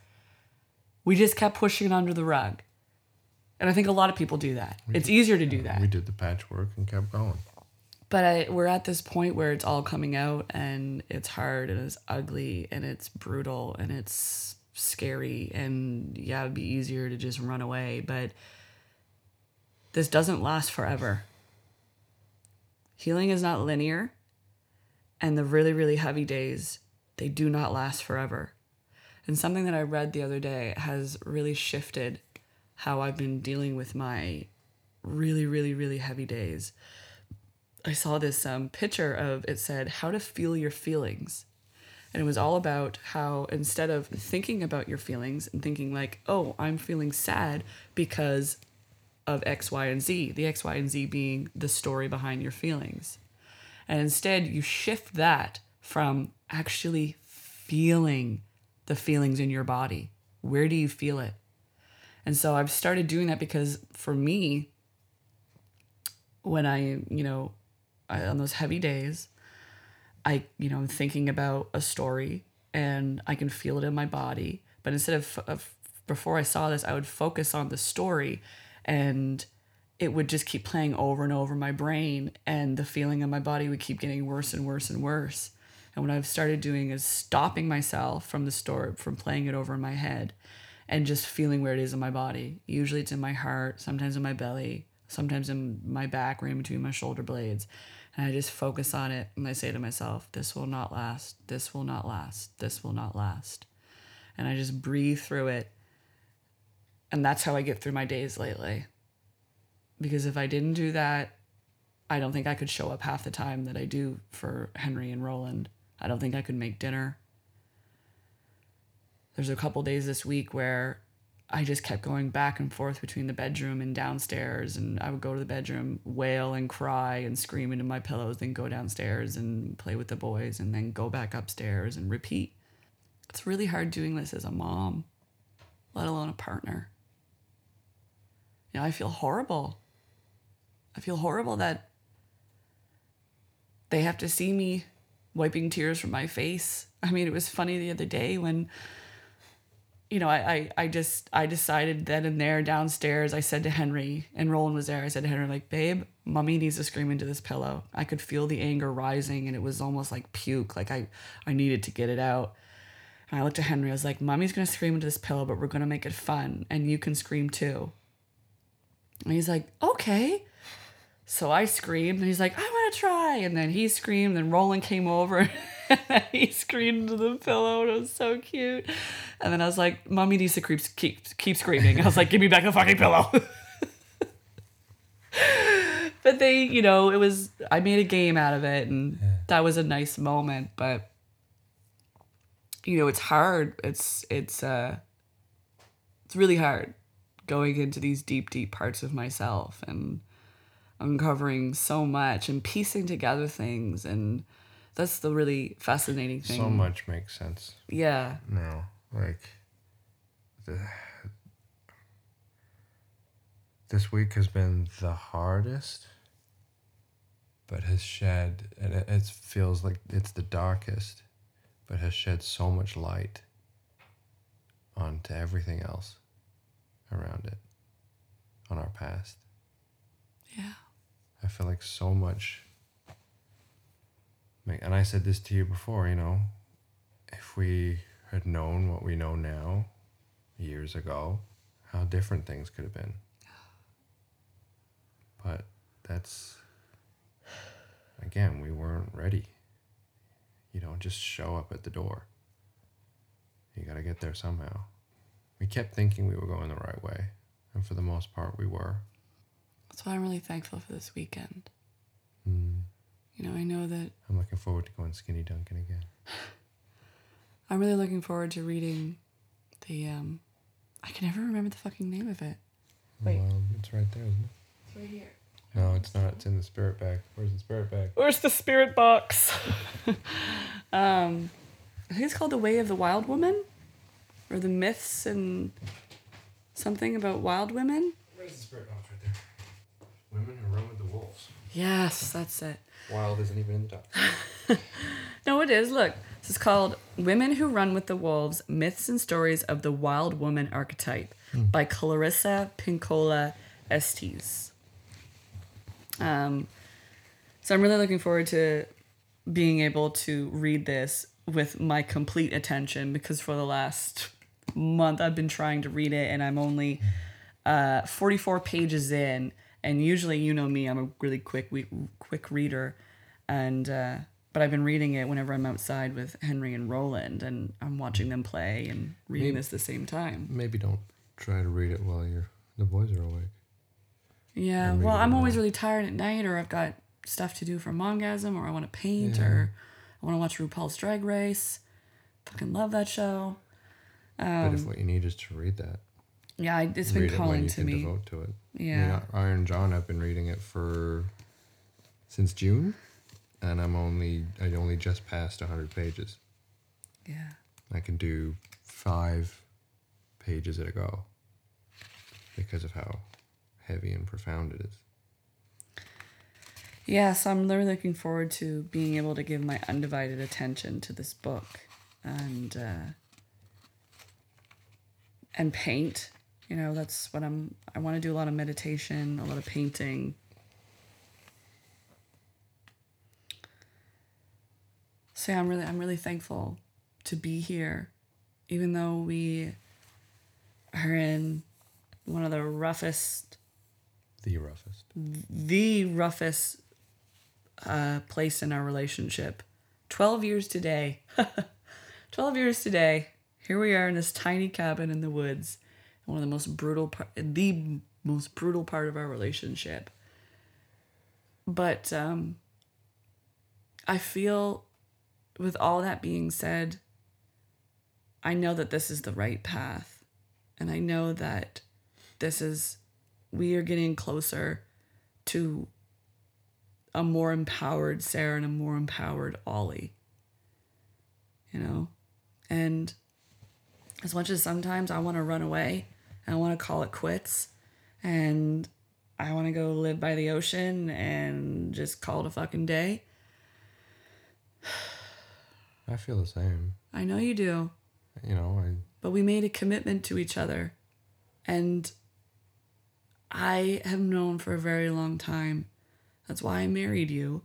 we just kept pushing it under the rug. And I think a lot of people do that. It's easier to do that we did the patchwork and kept going. but I, we're at this point where it's all coming out and it's hard and it's ugly and it's brutal and it's scary and yeah it'd be easier to just run away but this doesn't last forever healing is not linear and the really really heavy days they do not last forever and something that i read the other day has really shifted how i've been dealing with my really really really heavy days I saw this um, picture of it said how to feel your feelings. And it was all about how instead of thinking about your feelings and thinking like, oh, I'm feeling sad because of X, Y, and Z, the X, Y, and Z being the story behind your feelings. And instead, you shift that from actually feeling the feelings in your body. Where do you feel it? And so I've started doing that because for me, when I, you know, I, on those heavy days, I, you know, I'm thinking about a story and I can feel it in my body. But instead of, of before I saw this, I would focus on the story and it would just keep playing over and over my brain and the feeling in my body would keep getting worse and worse and worse. And what i've started doing is stopping myself from the story from playing it over in my head and just feeling where it is in my body. Usually it's in my heart sometimes in my belly sometimes in my back or in between my shoulder blades. And i just focus on it and i say to myself this will not last. This will not last. This will not last. And i just breathe through it. And that's how i get through my days lately because if I didn't do that, I don't think I could show up half the time that I do for Henry and Roland. I don't think I could make dinner. There's a couple days this week where I just kept going back and forth between the bedroom and downstairs, and I would go to the bedroom, wail and cry and scream into my pillows, then go downstairs and play with the boys, and then go back upstairs and repeat. It's really hard doing this as a mom, let alone a partner. You know, I feel horrible. I feel horrible that they have to see me wiping tears from my face. I mean, it was funny the other day when, you know, I, I, I just, I decided then and there downstairs, I said to Henry, and Roland was there, I said to Henry, like, babe, mommy needs to scream into this pillow. I could feel the anger rising and it was almost like puke. Like I, I needed to get it out. And I looked at Henry, I was like, mommy's to scream into this pillow, but we're to make it fun. And you can scream too. And he's like, okay. So I screamed, and he's like, I want to try. And then he screamed, and Roland came over, and he screamed into the pillow, and it was so cute. And then I was like, Mommy needs to keep, keep, keep screaming. I was like, give me back the fucking pillow. but they, you know, it was, I made a game out of it, and that was a nice moment. But, you know, it's hard. It's, it's, uh, it's really hard going into these deep, deep parts of myself and uncovering so much and piecing together things. And that's the really fascinating thing. So much makes sense Yeah. No, Like, the, this week has been the hardest, but has shed, and it, it feels like it's the darkest, but has shed so much light onto everything else around it, on our past. Yeah. I feel like so much. And I said this to you before, you know, if we had known what we know now years ago, how different things could have been. But that's, again, we weren't ready. You don't just show up at the door. You got to get there somehow. We kept thinking we were going the right way, and for the most part, we were. That's why I'm really thankful for this weekend. Mm. You know, I know that I'm looking forward to going skinny dunking again. I'm really looking forward to reading the, um, I can never remember the fucking name of it. Wait. Well, it's right there, isn't it? It's right here. No, it's not. It's in the spirit bag. Where's the spirit bag? Where's the spirit box? um, I think it's called The Way of the Wild Woman, or the myths and something about wild women. Where's the spirit box right there? Women who run with the wolves. Yes, that's it. Wild isn't even in the top. No, it is. Look, this is called Women Who Run with the Wolves Myths and Stories of the Wild Woman Archetype by Clarissa Pinkola Estes. Um, so I'm really looking forward to being able to read this with my complete attention because for the last month I've been trying to read it and I'm only uh, 44 pages in. And usually, you know me, I'm a really quick, we, quick reader, and uh, but I've been reading it whenever I'm outside with Henry and Roland, and I'm watching them play and reading Maybe- this at the same time. Maybe don't try to read it while you're the boys are awake. Yeah, well, I'm always really tired at night, or I've got stuff to do for Momgasm, or I want to paint, Yeah. or I want to watch RuPaul's Drag Race. Fucking love that show. but if what you need is to read that, Yeah, it's been read it calling you to me. devote to it. I mean, Yeah. Iron John, I've been reading it for since June, and I'm only I only just passed hundred pages. Yeah. I can do five pages at a go because of how heavy and profound it is. Yeah, so I'm really looking forward to being able to give my undivided attention to this book and uh, and paint You know, that's what I'm I want to do a lot of meditation, a lot of painting. So yeah, I'm really I'm really thankful to be here even though we are in one of the roughest The roughest. the roughest uh, place in our relationship. 12 years today. 12 years today. Here we are in this tiny cabin in the woods. One of the most brutal part, the most brutal part of our relationship. But um, I feel, with all that being said, I know that this is the right path. And I know that this is, we are getting closer to a more empowered Sarah and a more empowered Ollie. You know? And as much as sometimes I want to run away I want to call it quits and I want to go live by the ocean and just call it a fucking day, I feel the same. I know you do. You know, I but we made a commitment to each other. And I have known for a very long time, that's why I married you,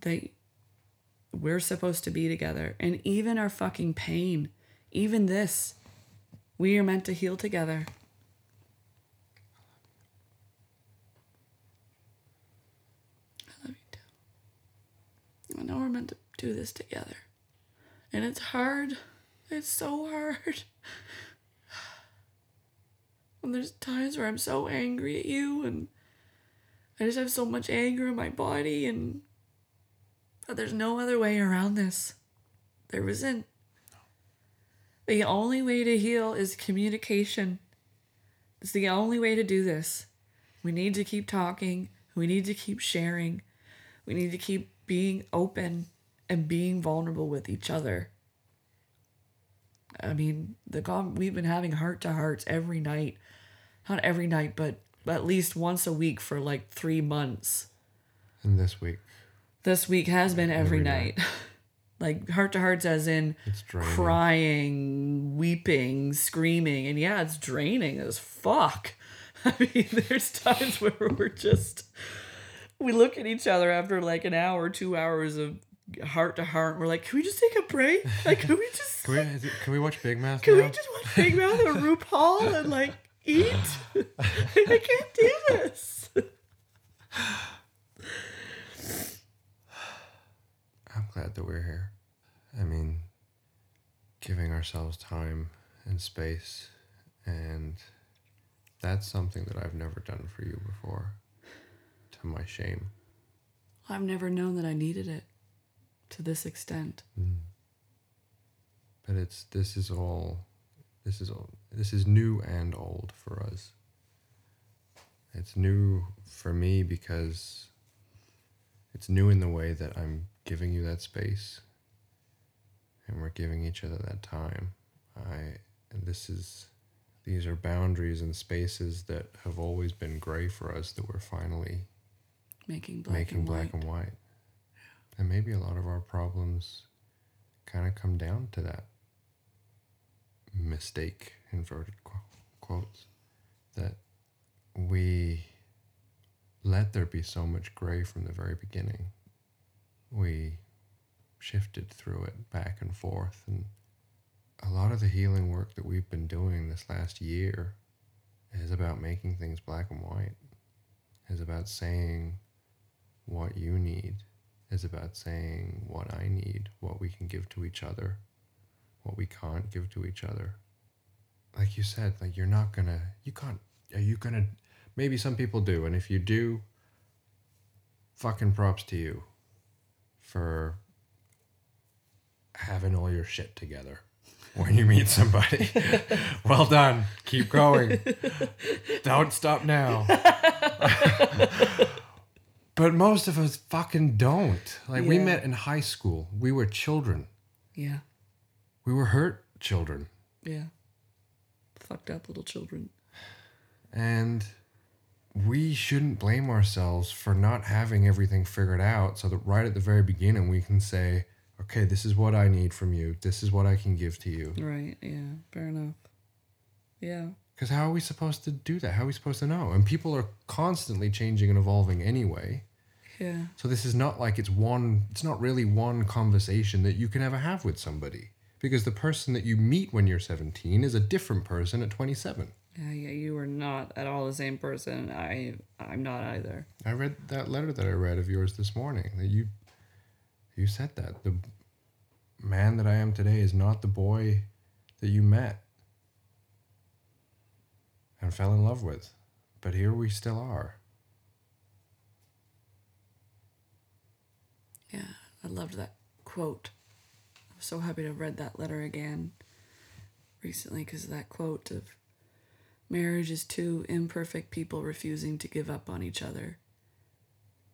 that we're supposed to be together. And even our fucking pain, even this, we are meant to heal together. I love you too. I know we're meant to do this together. And it's hard. It's so hard. And there's times where I'm so angry at you and I just have so much anger in my body and but there's no other way around this. There isn't. The only way to heal is communication. It's the only way to do this. We need to keep talking. We need to keep sharing. We need to keep being open and being vulnerable with each other. I mean, the we've been having heart to hearts every night. Not every night, but at least once a week for like 3 months. and this week This week has been every, Every night. night. like heart to hearts as in crying, weeping, screaming, and yeah, it's draining as fuck. I mean, there's times where we're just we look at each other after like an hour, two hours of heart to heart. and We're like, can we just take a break? Like, can we just Can we, it- can we watch Big Mouth can now? we just watch Big Mouth or RuPaul and like eat? I can't do this. Glad that we're here. I mean, giving ourselves time and space, and that's something that I've never done for you before, to my shame. I've never known that I needed it to this extent. Mm. But it's this is all, this is all, this is new and old for us. It's new for me because it's new in the way that I'm giving you that space, and we're giving each other that time. I and this is these are boundaries and spaces that have always been gray for us that we're finally Making black making and black white. and white. And maybe a lot of our problems kind of come down to that mistake, inverted qu- quotes, that we let there be so much gray from the very beginning. We shifted through it back and forth. And a lot of the healing work that we've been doing this last year is about making things black and white, is about saying, what you need is about saying what I need, what we can give to each other, what we can't give to each other. Like you said, like you're not gonna, you can't, are you gonna, maybe some people do, and if you do, fucking props to you for having all your shit together when you meet somebody. well done. Keep going. Don't stop now. But most of us fucking don't. Like we met in high school. We were children. Yeah. We were hurt children. Yeah. Fucked up little children. And we shouldn't blame ourselves for not having everything figured out so that right at the very beginning we can say, okay, this is what I need from you. This is what I can give to you. Right. Yeah. Fair enough. Yeah. Because how are we supposed to do that? How are we supposed to know? And people are constantly changing and evolving anyway. Yeah. So this is not like it's one, it's not really one conversation that you can ever have with somebody. Because the person that you meet when you're 17 is a different person at 27. Yeah, yeah, you are not at all the same person. I I'm not either. I read that letter that I read of yours this morning that you you said that the man that I am today is not the boy that you met and fell in love with. But here we still are. Yeah, I loved that quote. I'm so happy to have read that letter again recently because that quote of marriage is two imperfect people refusing to give up on each other.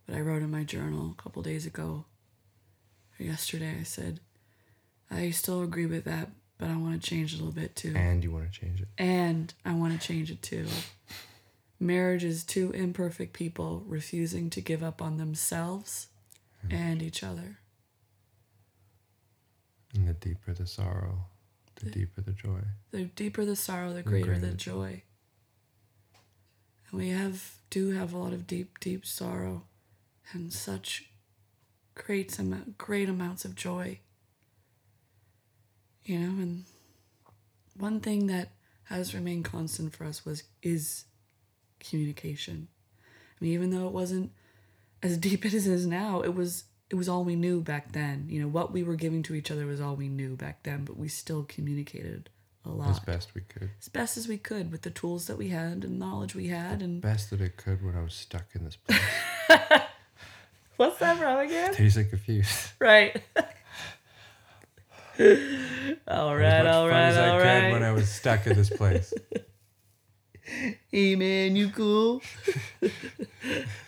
But I wrote in my journal a couple days ago, or yesterday, I said, I still agree with that, but I want to change it a little bit too. And you want to change it. And I want to change it too. Marriage is two imperfect people refusing to give up on themselves hmm. and each other. And the deeper the sorrow, the deeper the joy. The deeper the sorrow, the greater greater the the joy. And we have do have a lot of deep, deep sorrow and such great amount, great amounts of joy. You know, and one thing that has remained constant for us was is communication. I mean, even though it wasn't as deep as it is now, it was it was all we knew back then. You know, what we were giving to each other was all we knew back then, but we still communicated a lot As best we could. as best as we could with the tools that we had and knowledge we had and Best that it could when I was stuck in this place. what's that from again Tastes like confused. right all right, all right, as much all fun right as I all could when I was stuck in this place. hey man you cool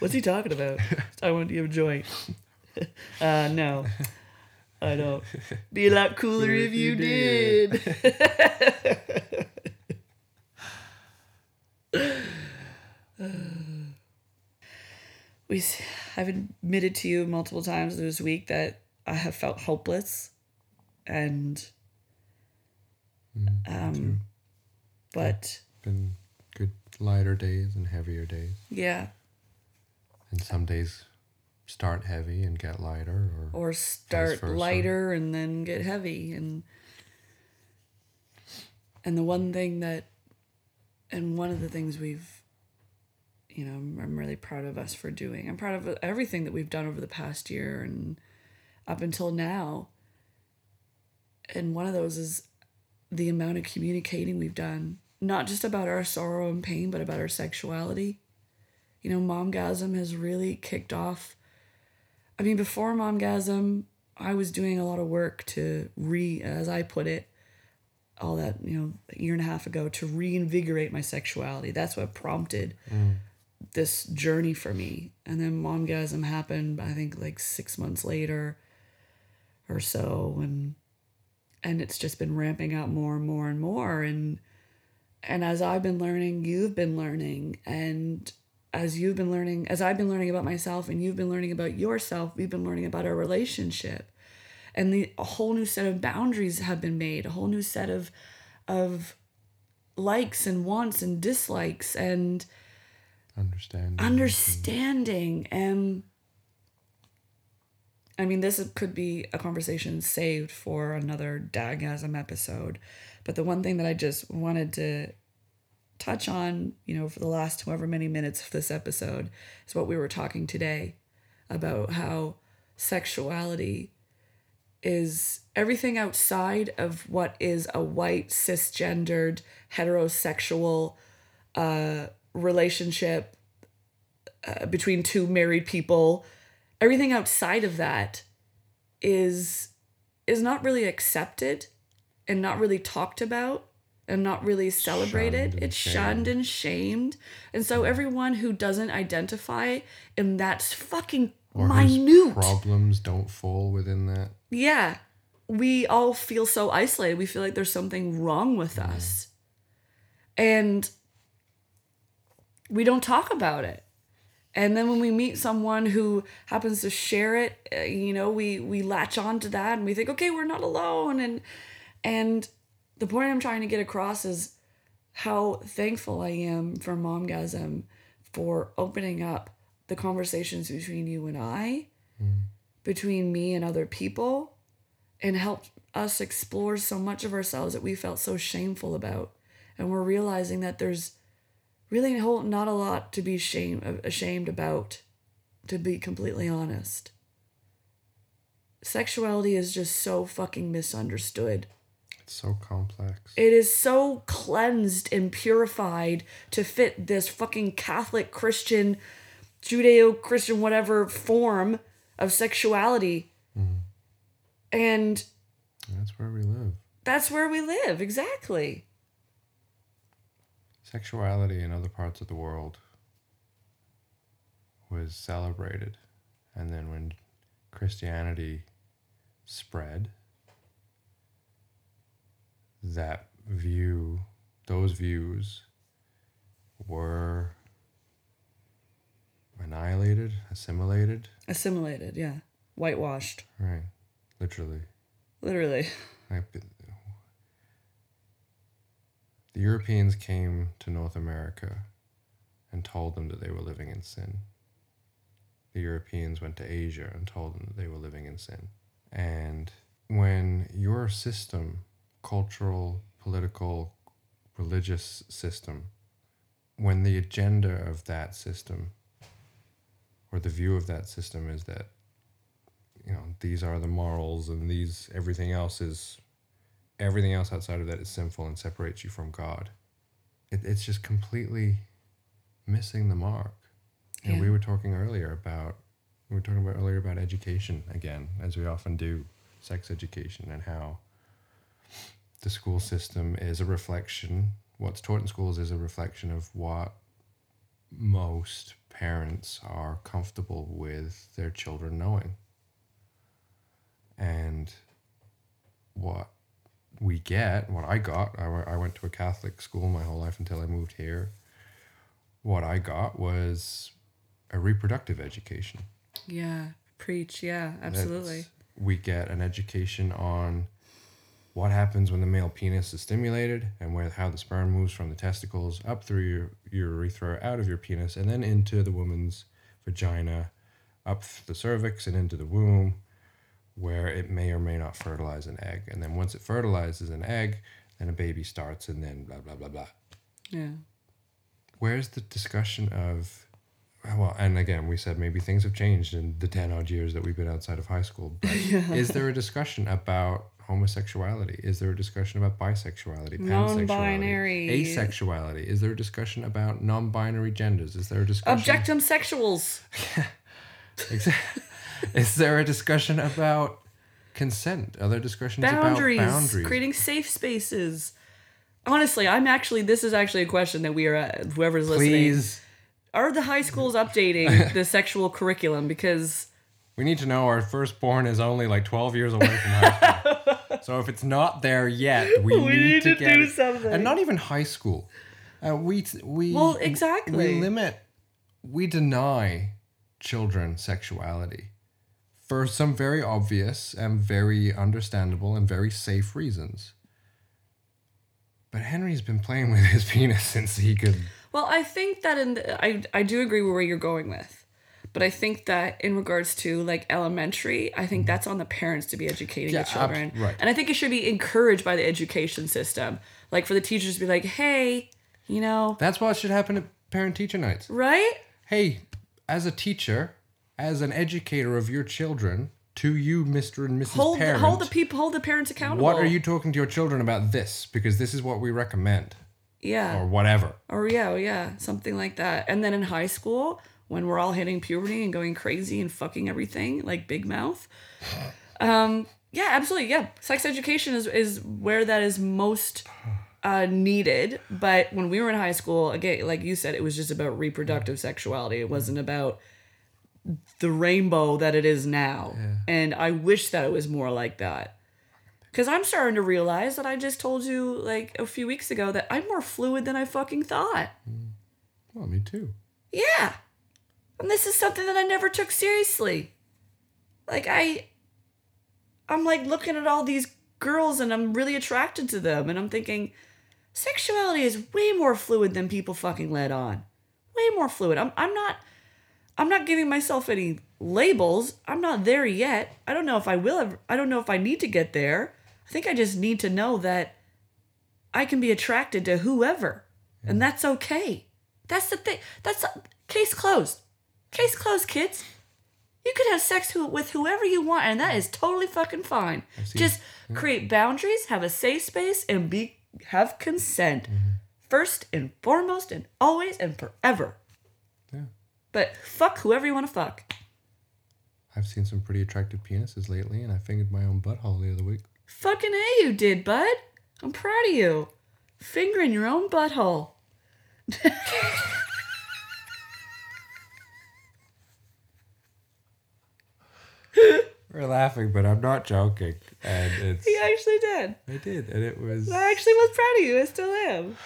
what's he talking about i want to give a joint uh no. I don't. Be a lot cooler if you did. we I've admitted to you multiple times this week that I have felt hopeless and um but Been good lighter days and heavier days. yeah. And some days start heavy and get lighter or or start lighter and then get heavy and and the one thing that and one of the things we've you know I'm, I'm really proud of us for doing i'm proud of everything that we've done over the past year and up until now. And one of those is the amount of communicating we've done not just about our sorrow and pain but about our sexuality. You know momgasm has really kicked off I mean, before Momgasm, I was doing a lot of work to re, as I put it, all that, you know, a year and a half ago, to reinvigorate my sexuality. That's what prompted mm. this journey for me. And then Momgasm happened, I think, like six months later or so. And, and it's just been ramping up more and more and more. And, and as I've been learning, you've been learning. And as you've been learning, as I've been learning about myself and you've been learning about yourself, we've been learning about our relationship. And the a whole new set of boundaries have been made, a whole new set of of likes and wants and dislikes and understanding. understanding and I mean this could be a conversation saved for another Dagasm episode. But the one thing that I just wanted to touch on, you know, for the last however many minutes of this episode is what we were talking today about how sexuality is everything outside of what is a white cisgendered heterosexual uh, relationship uh, between two married people everything outside of that is is not really accepted and not really talked about and not really celebrated. Shunned it's shunned and shamed. And so everyone who doesn't identify in that's fucking or minute. problems don't fall within that. yeah. We all feel so isolated. We feel like there's something wrong with us. And we don't talk about it. And then when we meet someone who happens to share it, uh, you know, we we latch on to that and we think, okay, we're not alone. And and the point I'm trying to get across is how thankful I am for Momgasm for opening up the conversations between you and I, mm-hmm. between me and other people, and helped us explore so much of ourselves that we felt so shameful about. And we're realizing that there's really not a lot to be shame, uh, ashamed about, to be completely honest. Sexuality is just so fucking misunderstood. So complex. It is so cleansed and purified to fit this fucking Catholic Christian, Judeo Christian, whatever form of sexuality. Mm. And That's where we live. that's where we live, exactly. Sexuality in other parts of the world was celebrated. And then when Christianity spread, that view, those views were annihilated, assimilated. Assimilated, yeah. Whitewashed, Right. Literally. literally. The Europeans came to North America and told them that they were living in sin. The Europeans went to Asia and told them that they were living in sin. And when your system, cultural, political, religious system, when the agenda of that system or the view of that system is that you know these are the morals and these everything else is everything else outside of that is sinful and separates you from god it, it's just completely missing the mark and Yeah. we were talking earlier about we were talking about earlier about education again as we often do sex education and how the school system is a reflection what's taught in schools is a reflection of what most parents are comfortable with their children knowing and what we get, what I got, I, went to a Catholic school my whole life until I moved here. What I got was a reproductive education. Yeah. Preach, yeah, absolutely. We get an education on what happens when the male penis is stimulated and where how the sperm moves from the testicles up through your, your urethra, out of your penis, and then into the woman's vagina, up the cervix and into the womb, where it may or may not fertilize an egg. And then once it fertilizes an egg, then a baby starts, and then blah blah blah blah Yeah. where's the discussion of well and again we said maybe things have changed in the 10 odd years that we've been outside of high school but is there a discussion about homosexuality is there a discussion about bisexuality Non-binary. asexuality is there a discussion about non-binary genders is there a discussion about. Objectum sexuals. Is there a discussion about consent are there discussions boundaries, about boundaries creating safe spaces. Honestly, I'm actually this is actually a question that we are uh, whoever's listening. please Are the high schools updating the sexual curriculum because We need to know our firstborn is only like 12 years away from high school. So if it's not there yet, we, need, to, get do it. something. And not even high school. Uh, we we Well, exactly. We limit we deny children sexuality for some very obvious and very understandable and very safe reasons. But Henry's been playing with his penis since he could Well, I think that in the, I I do agree with where you're going with. But I think that in regards to like elementary, I think that's on the parents to be educating Yeah, the children. ab- right. And I think it should be encouraged by the education system. Like for the teachers to be like, "Hey, you know, That's what should happen at parent teacher nights. right? hey, as a teacher, as an educator of your children, to you, Mr. and Mrs. Hold Parent, hold the people hold the parents accountable." what are you talking to your children about this? Because this is what we recommend, Yeah. or whatever. Or yeah, or yeah, something like that. And then in high school, when we're all hitting puberty and going crazy and fucking everything like Big Mouth, um, yeah, absolutely, yeah. Sex education is is where that is most uh, needed. But when we were in high school, again, like you said, it was just about reproductive sexuality. It wasn't about the rainbow that it is now. And I wish that it was more like that. Because I'm starting to realize that I just told you like a few weeks ago that I'm more fluid than I fucking thought. Well, me too. Yeah. And this is something that I never took seriously. Like I I'm like looking at all these girls and I'm really attracted to them and I'm thinking Sexuality is way more fluid than people fucking let on. Way more fluid. I'm I'm not I'm not giving myself any labels. I'm not there yet. I don't know if I will ever I don't know if I need to get there. I think I just need to know that I can be attracted to whoever. And mm. that's okay. That's the thing. That's case closed. Case closed, kids. You could have sex who, with whoever you want, and that is totally fucking fine. Just create boundaries, have a safe space, and be have consent Mm-hmm. first and foremost, and always and forever. Yeah. But fuck whoever you want to fuck. I've seen some pretty attractive penises lately, and I fingered my own butthole the other week. Fucking A, you did, bud. I'm proud of you. Fingering your own butthole. We're laughing, but I'm not joking. And it's He actually did. I did, and it was I actually was proud of you. I still am.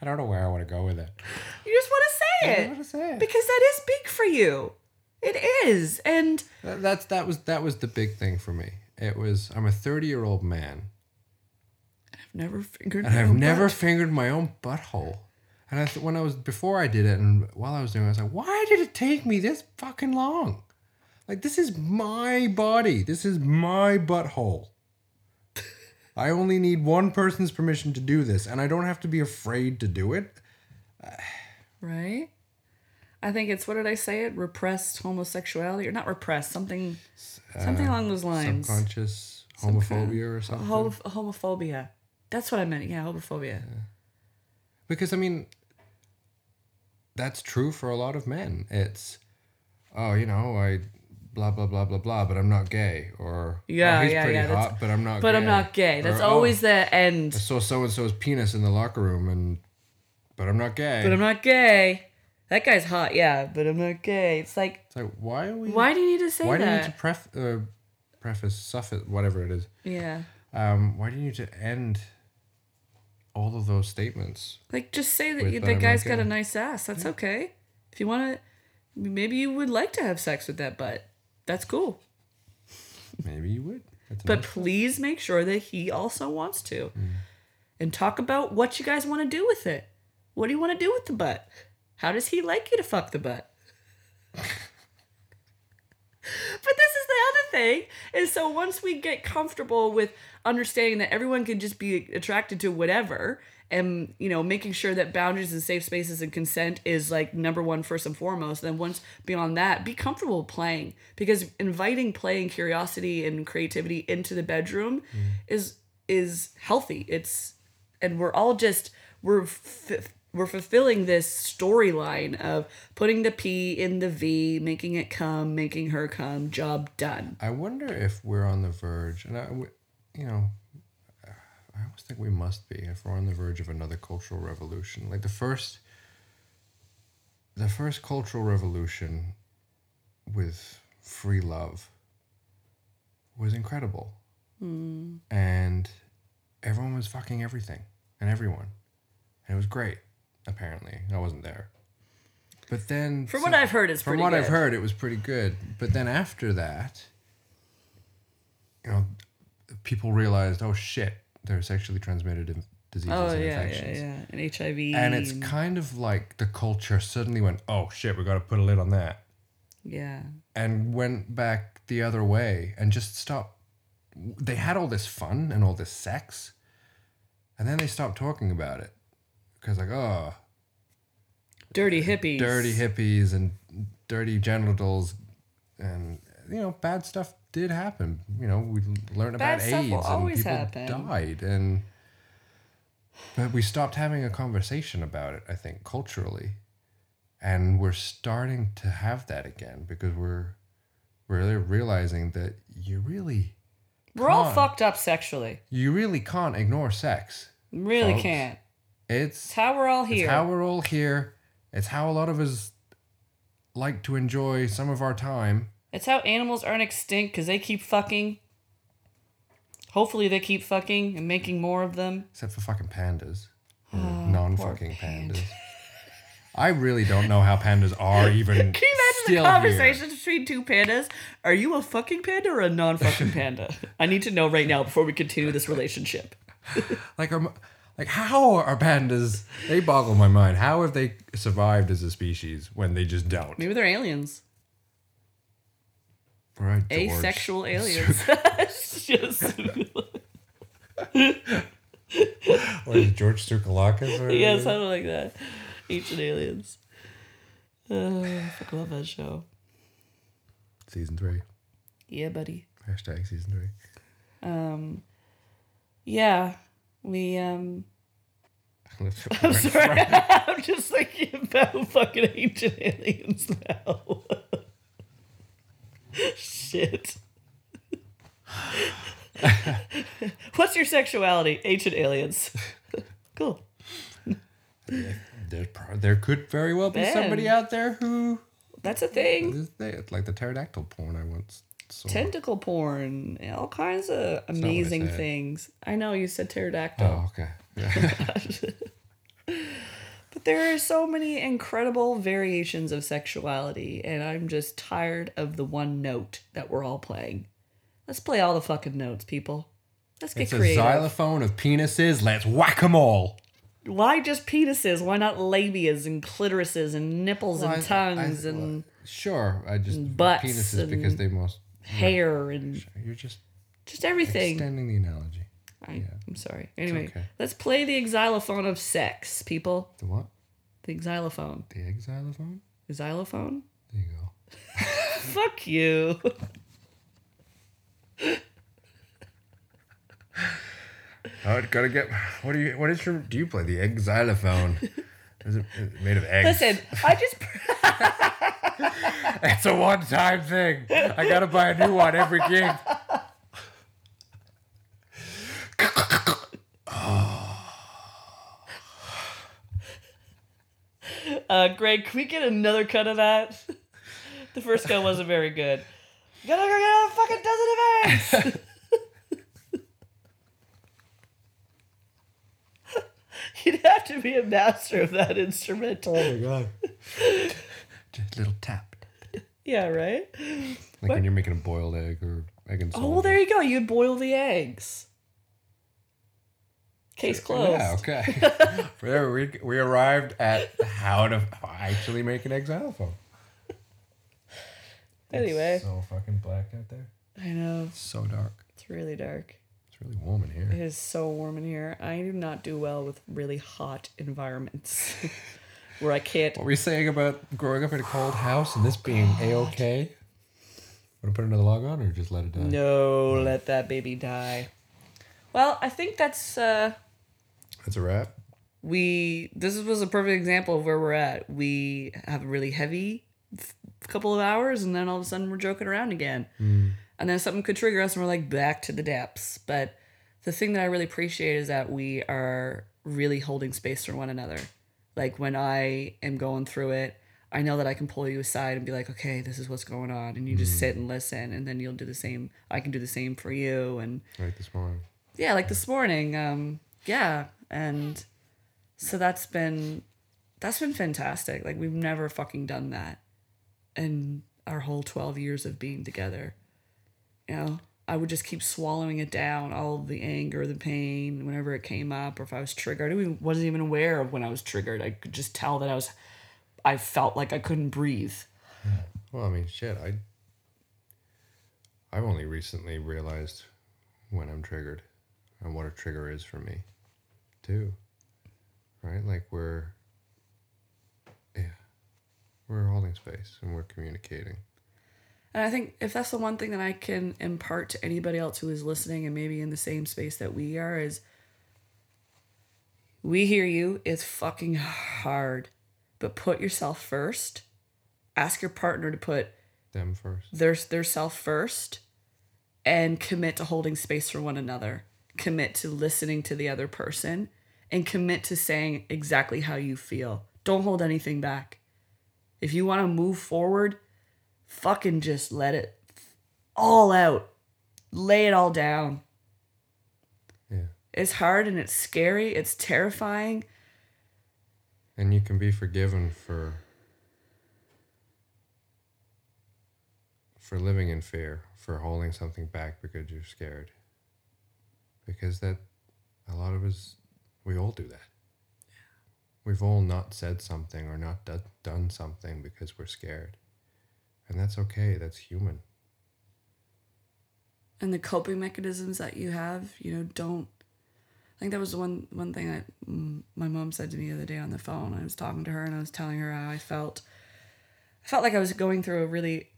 I don't know where I want to go with it. You just want to say I it. want to say it. Because that is big for you. It is. And That- That's that was that was the big thing for me. It was I'm a 30 year old man, I've never fingered and my I've own never butt. fingered my own butthole. And I th- when I was before I did it, and while I was doing, it, I was like, why did it take me this fucking long? Like this is my body. This is my butthole. I only need one person's permission to do this, and I don't have to be afraid to do it. Right? I think it's what did I say it? Repressed homosexuality or not repressed, something something uh, along those lines. Subconscious Some kind- homophobia or something. Hom- homophobia. That's what I meant. Yeah, homophobia. Because I mean, that's true for a lot of men. It's, oh, you know, I blah blah blah blah blah, but I'm not gay, or Yeah, oh, he's yeah, pretty yeah, hot, but I'm not. But gay. I'm not gay. That's Or, oh, always the end. I saw so and so's penis in the locker room, and but I'm not gay. But I'm not gay. That guy's hot, yeah, but I'm not gay. It's like, It's like why are we? why do you need to say that? why do you need to pref uh, preface suffix whatever it is? yeah. Um, why do you need to end all of those statements? Like, just say that you, that I'm got a nice ass. That's okay. If you want to, maybe you would like to have sex with that butt. That's cool. Maybe you would. That's But another- please make sure that he also wants to. Mm. And talk about what you guys want to do with it. What do you want to do with the butt? How does he like you to fuck the butt? But this is the other thing. And so once we get comfortable with understanding that everyone can just be attracted to whatever and you know making sure that boundaries and safe spaces and consent is like number one first and foremost. Then once beyond that be comfortable playing because inviting play and curiosity and creativity into the bedroom mm. is is healthy. It's and we're all just we're f- we're fulfilling this storyline of putting the P in the V, making it come, making her come, job done. I wonder if we're on the verge, and I, you know, I always think we must be if we're on the verge of another cultural revolution. Like the first, the first cultural revolution with free love was incredible, hmm. and everyone was fucking everything and everyone, and it was great. Apparently, I wasn't there. But then, From so- what I've heard, it's from what I've heard, it was pretty good. But then after that, you know, people realized, oh shit, there are sexually transmitted diseases Oh and yeah, yeah, infections. yeah, and HIV. And it's kind of like the culture suddenly went, oh shit, we got to put a lid on that, yeah, and went back the other way and just stopped. They had all this fun and all this sex, and then they stopped talking about it because like, oh, dirty hippies. dirty hippies and dirty genitals and you know bad stuff did happen you know we learned Bad about aids and people happen. died and but we stopped having a conversation about it i think culturally and we're starting to have that again because we're we're really realizing that you really We're all fucked up sexually. you really can't ignore sex Really Folks. can't. it's It's how we're all here. It's how we're all here. It's how a lot of us like to enjoy some of our time. It's how animals aren't extinct because they keep fucking. Hopefully, they keep fucking and making more of them. Except for fucking pandas. Oh, non-fucking pandas. I really don't know how pandas are even Can you imagine the here. between two pandas? Are you a fucking panda or a non fucking panda? I need to know right now before we continue this relationship. like are, like how are pandas? They boggle my mind. How have they survived as a species when they just don't? Maybe they're aliens. All right, George. Asexual aliens. Just is it, George Tsoukalakis? Or yeah, something like that. Ancient aliens. Uh, I fucking love that show. Season three. Yeah, buddy. Hashtag season three. Um, yeah, we um. I'm sorry, I'm just thinking about fucking ancient aliens now. Shit. What's your sexuality? Ancient aliens. cool. There, there could very well be Man. somebody out there who That's a thing. it's like the pterodactyl porn I once saw. Tentacle porn, all kinds of what I amazing things. I know you said pterodactyl. oh, okay. But there are so many incredible variations of sexuality, and I'm just tired of the one note that we're all playing. Let's play all the fucking notes, people. Let's get it's a xylophone of penises. Let's whack 'em all. Why just penises? Why not labias and clitorises and nipples Well, and I- tongues I- and Sure, I just butts penises because they most. hair and You're just just everything? extending the analogy. I, I'm sorry. Anyway, okay. let's play the xylophone of sex, people. The what? The xylophone. The xylophone? Xylophone? There you go. Fuck you. Oh, gotta get. What do you? What is your? Do you play the egg xylophone? Is it, is it made of eggs? Listen, I just it's a one-time thing. I gotta buy a new one every gig. Uh, Greg, can we get another cut of that? The first cut wasn't very good. Gotta go get a fucking dozen of eggs. You'd have to be a master of that instrument. Oh my god! Just a little tap. Yeah, right. Like when you're making a boiled egg or egg and salt. Oh, well, there you go. You boil the eggs. Case closed. Yeah. Okay. there we we arrived at how to actually make an xylophone. Anyway, So fucking black out there. I know So dark. it's really dark. It's really warm in here. It is so warm in here. I do not do well with really hot environments where I can't. What were you saying about growing up in a cold house and this being a okay? Want to put another log on or just let it die? No, let that baby die. Well, I think that's uh That's a wrap. we this was a perfect example of where we're at. We have a really heavy f- couple of hours and then all of a sudden we're joking around again. And then something could trigger us and we're like back to the depths. But the thing that I really appreciate is that we are really holding space for one another. Like when I am going through it, I know that I can pull you aside and be like, okay, this is what's going on. And you just sit and listen. And then you'll do the same. I can do the same for you. And Right this morning. yeah, like this morning. Um, yeah. And so that's been, that's been fantastic. Like we've never fucking done that in our whole 12 years of being together. You know, I would just keep swallowing it down, all the anger, the pain, whenever it came up, or if I was triggered. I wasn't even aware of when I was triggered. I could just tell that I was, I felt like I couldn't breathe. Well, I mean, shit. I I've only recently realized when I'm triggered and what a trigger is for me, too. Right? Like we're yeah, we're holding space and we're communicating. And I think if that's the one thing that I can impart to anybody else who is listening and maybe in the same space that we are is we hear you. It's fucking hard. But put yourself first. Ask your partner to put Them first. their their self first and commit to holding space for one another. Commit to listening to the other person and commit to saying exactly how you feel. Don't hold anything back. If you want to move forward, fucking just let it all out. Lay it all down. Yeah. It's hard and it's scary, it's terrifying. And you can be forgiven for for living in fear, for holding something back because you're scared. Because that a lot of us, we all do that. We've all not said something or not do- done something because we're scared. And that's okay. That's human. and the coping mechanisms that you have you know don't i think that was one one thing that my mom said to me the other day on the phone i was talking to her and i was telling her how i felt i felt like i was going through a really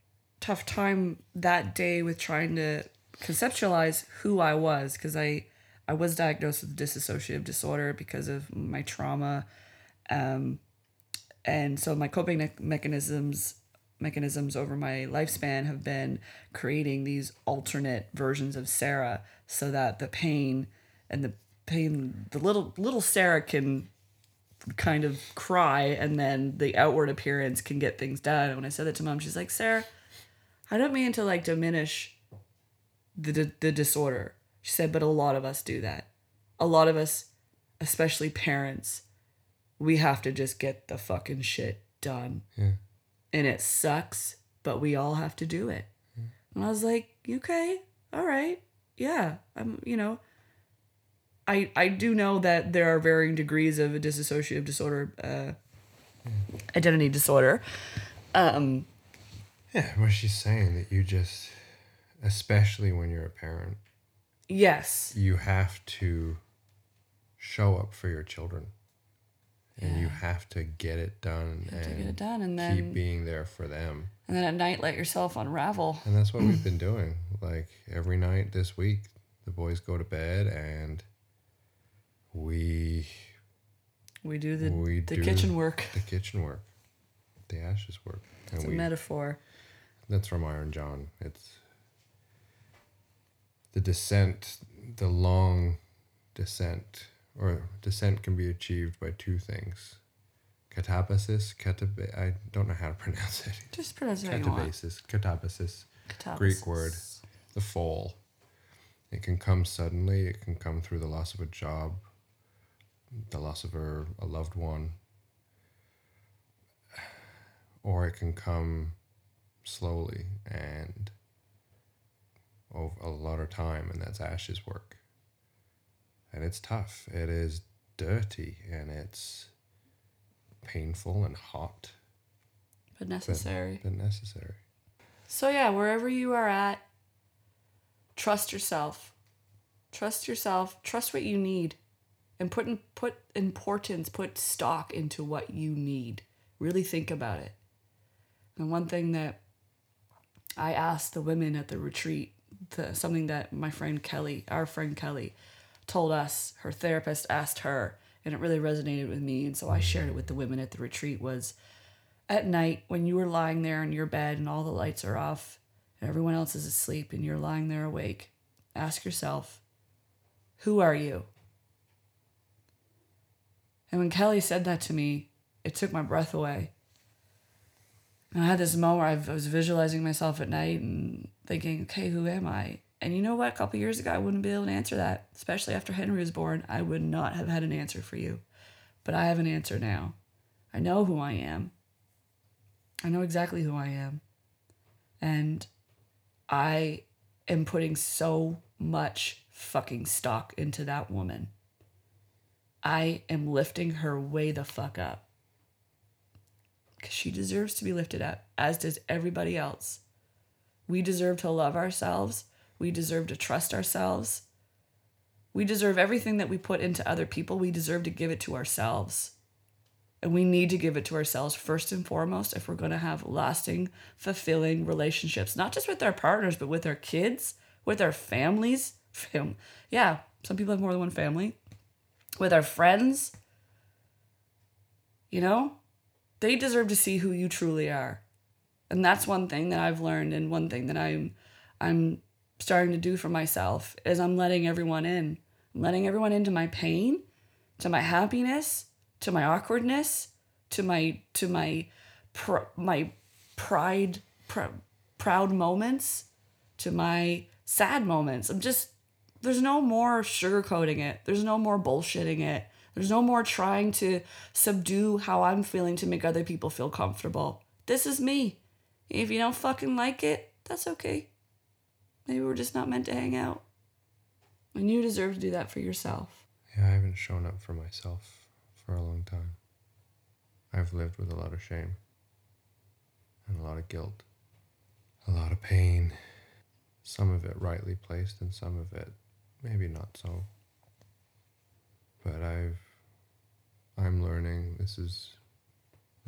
tough time that day with trying to conceptualize who i was because i i was diagnosed with dissociative disorder because of my trauma um, and so my coping me- mechanisms mechanisms over my lifespan have been creating these alternate versions of Sarah so that the pain and the pain the little little Sarah can kind of cry and then the outward appearance can get things done. And when I said that to mom, she's like, Sarah, I don't mean to like diminish the, the disorder. She said, but a lot of us do that. A lot of us, especially parents, we have to just get the fucking shit done. Yeah. And it sucks, but we all have to do it. And I was like, okay, all right. Yeah. I'm, you know, I I do know that there are varying degrees of a dissociative disorder, uh, identity disorder. Um, Yeah, what she's saying that you just, especially when you're a parent, yes. you have to show up for your children. And you have to get it done and get it done and keep being there for them. And then at night, let yourself unravel. And that's what we've been doing. Like every night this week, the boys go to bed and we We do the We the do kitchen work. the kitchen work, the ashes work. It's a we metaphor. that's from Iron John. It's the descent, the long descent, or descent can be achieved by two things. Catabasis, cataba- I don't know how to pronounce it. Just pronounce it how you want. Catabasis, catabasis, Catabasis. Greek word, the fall. It can come suddenly, it can come through the loss of a job, the loss of a, a loved one, or it can come slowly and a lot of time, and that's ashes work. And it's tough. It is dirty and it's painful and hot, But necessary. but necessary. So yeah, wherever you are at, trust yourself. Trust yourself. Trust what you need, and put in, put importance, put stock into what you need. Really think about it. And one thing that I asked the women at the retreat, the, something that my friend Kelly, our friend Kelly, told us, her therapist asked her, and it really resonated with me. And so I shared it with the women at the retreat was at night when you were lying there in your bed and all the lights are off and everyone else is asleep and you're lying there awake, ask yourself, who are you? And when Kelly said that to me, it took my breath away. And I had this moment where I was visualizing myself at night and thinking, okay, who am I? And you know what? A couple years ago, I wouldn't be able to answer that, especially after Henry was born. I would not have had an answer for you. But I have an answer now. I know who I am. I know exactly who I am. And I am putting so much fucking stock into that woman. I am lifting her way the fuck up. Because she deserves to be lifted up, as does everybody else. We deserve to love ourselves. We deserve to trust ourselves. We deserve everything that we put into other people. We deserve to give it to ourselves. And we need to give it to ourselves first and foremost if we're going to have lasting, fulfilling relationships, not just with our partners, but with our kids, with our families. Fam- yeah, some people have more than one family. With our friends. You know, they deserve to see who you truly are. And that's one thing that I've learned and one thing that I'm I'm starting to do for myself is I'm letting everyone in. I'm letting everyone into my pain, to my happiness, to my awkwardness, to my to my pr- my pride pr- proud moments, to my sad moments. I'm just there's no more sugarcoating it. There's no more bullshitting it. There's no more trying to subdue how I'm feeling to make other people feel comfortable. This is me. If you don't fucking like it, that's okay. Maybe we're just not meant to hang out. And you deserve to do that for yourself. Yeah, I haven't shown up for myself for a long time. I've lived with a lot of shame and a lot of guilt, a lot of pain, some of it rightly placed and some of it maybe not so. But I've I'm learning this is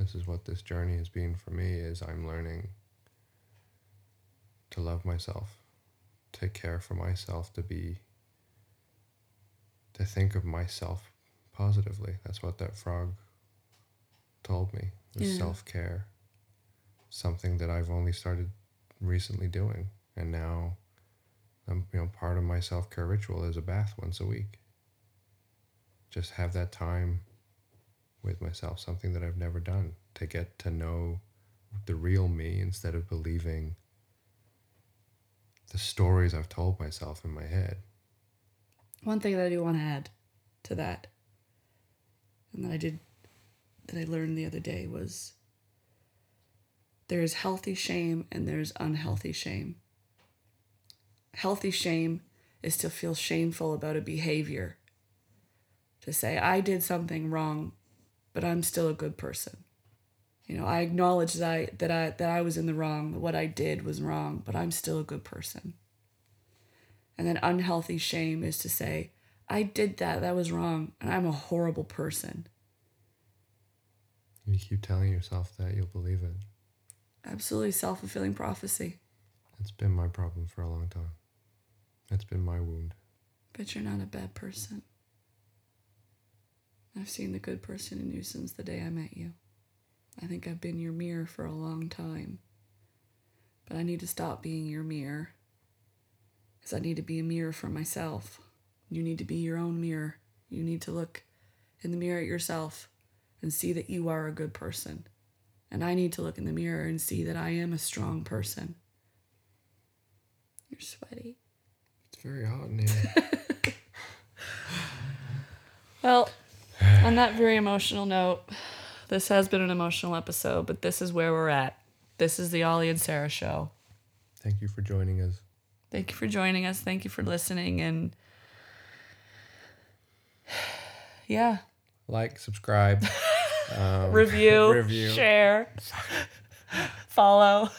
this is what this journey has been for me is I'm learning to love myself, to care for myself, to be to think of myself positively. That's what that frog told me. Yeah. self care. Something that I've only started recently doing. And now I'm you know, part of my self care ritual is a bath once a week. Just have that time with myself, something that I've never done, to get to know the real me instead of believing the stories I've told myself in my head. One thing that I do want to add to that, and that I did, that I learned the other day was there's healthy shame and there's unhealthy shame. Healthy shame is to feel shameful about a behavior, to say, I did something wrong, but I'm still a good person. You know, I acknowledge that I, that I that I was in the wrong, what I did was wrong, but I'm still a good person. And then unhealthy shame is to say, I did that, that was wrong, and I'm a horrible person. You keep telling yourself that, you'll believe it. Absolutely self fulfilling prophecy. It's been my problem for a long time. It's been my wound. But you're not a bad person. I've seen the good person in you since the day I met you. I think I've been your mirror for a long time. But I need to stop being your mirror. Because I need to be a mirror for myself. You need to be your own mirror. You need to look in the mirror at yourself and see that you are a good person. And I need to look in the mirror and see that I am a strong person. You're sweaty. It's very hot in here. Well, on that very emotional note, this has been an emotional episode, but this is where we're at. This is the Ollie and Sarah show. Thank you for joining us. Thank you for joining us. Thank you for listening. And yeah, Like, subscribe, um, review, review. share, follow.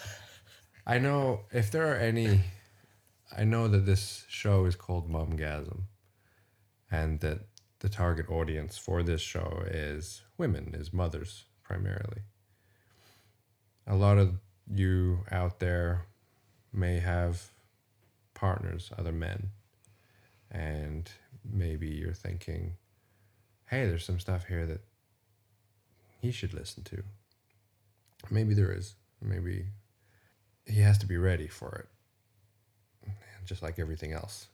I know if there are any, I know that this show is called Momgasm, and that the target audience for this show is women, is mothers primarily. A lot of you out there may have partners, other men, and maybe you're thinking, hey, there's some stuff here that he should listen to. Maybe there is. Maybe he has to be ready for it, just like everything else.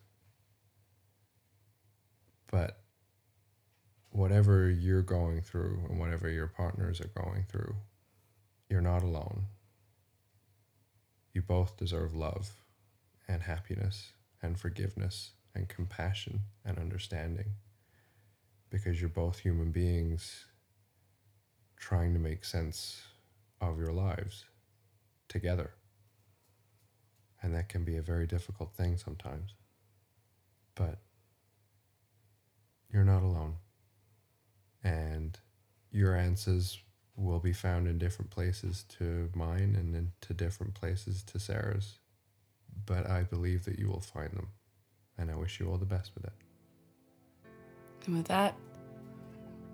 But whatever you're going through and whatever your partners are going through, you're not alone. You both deserve love and happiness and forgiveness and compassion and understanding because you're both human beings trying to make sense of your lives together. And that can be a very difficult thing sometimes. But you're not alone. And your answers will be found in different places to mine and into different places to Sarah's. But I believe that you will find them. And I wish you all the best with it. And with that,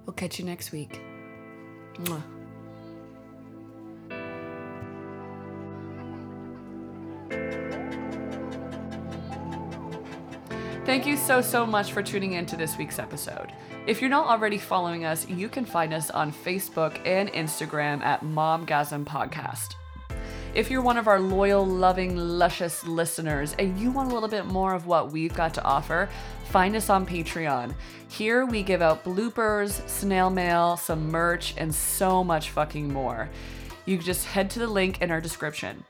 we'll catch you next week. Mwah. Thank you so, so much for tuning in to this week's episode. If you're not already following us, you can find us on Facebook and Instagram at Momgasm Podcast. If you're one of our loyal, loving, luscious listeners and you want a little bit more of what we've got to offer, find us on Patreon. Here we give out bloopers, snail mail, some merch, and so much fucking more. You just head to the link in our description.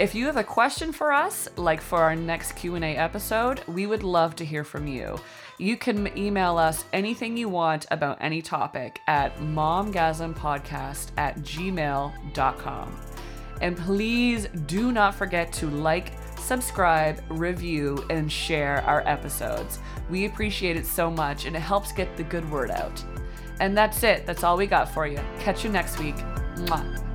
If you have a question for us, like for our next Q&A episode, we would love to hear from you. You can email us anything you want about any topic at momgasmpodcast at gmail.com. And please do not forget to like, subscribe, review, and share our episodes. We appreciate it so much and it helps get the good word out. And that's it. That's all we got for you. Catch you next week. Mwah.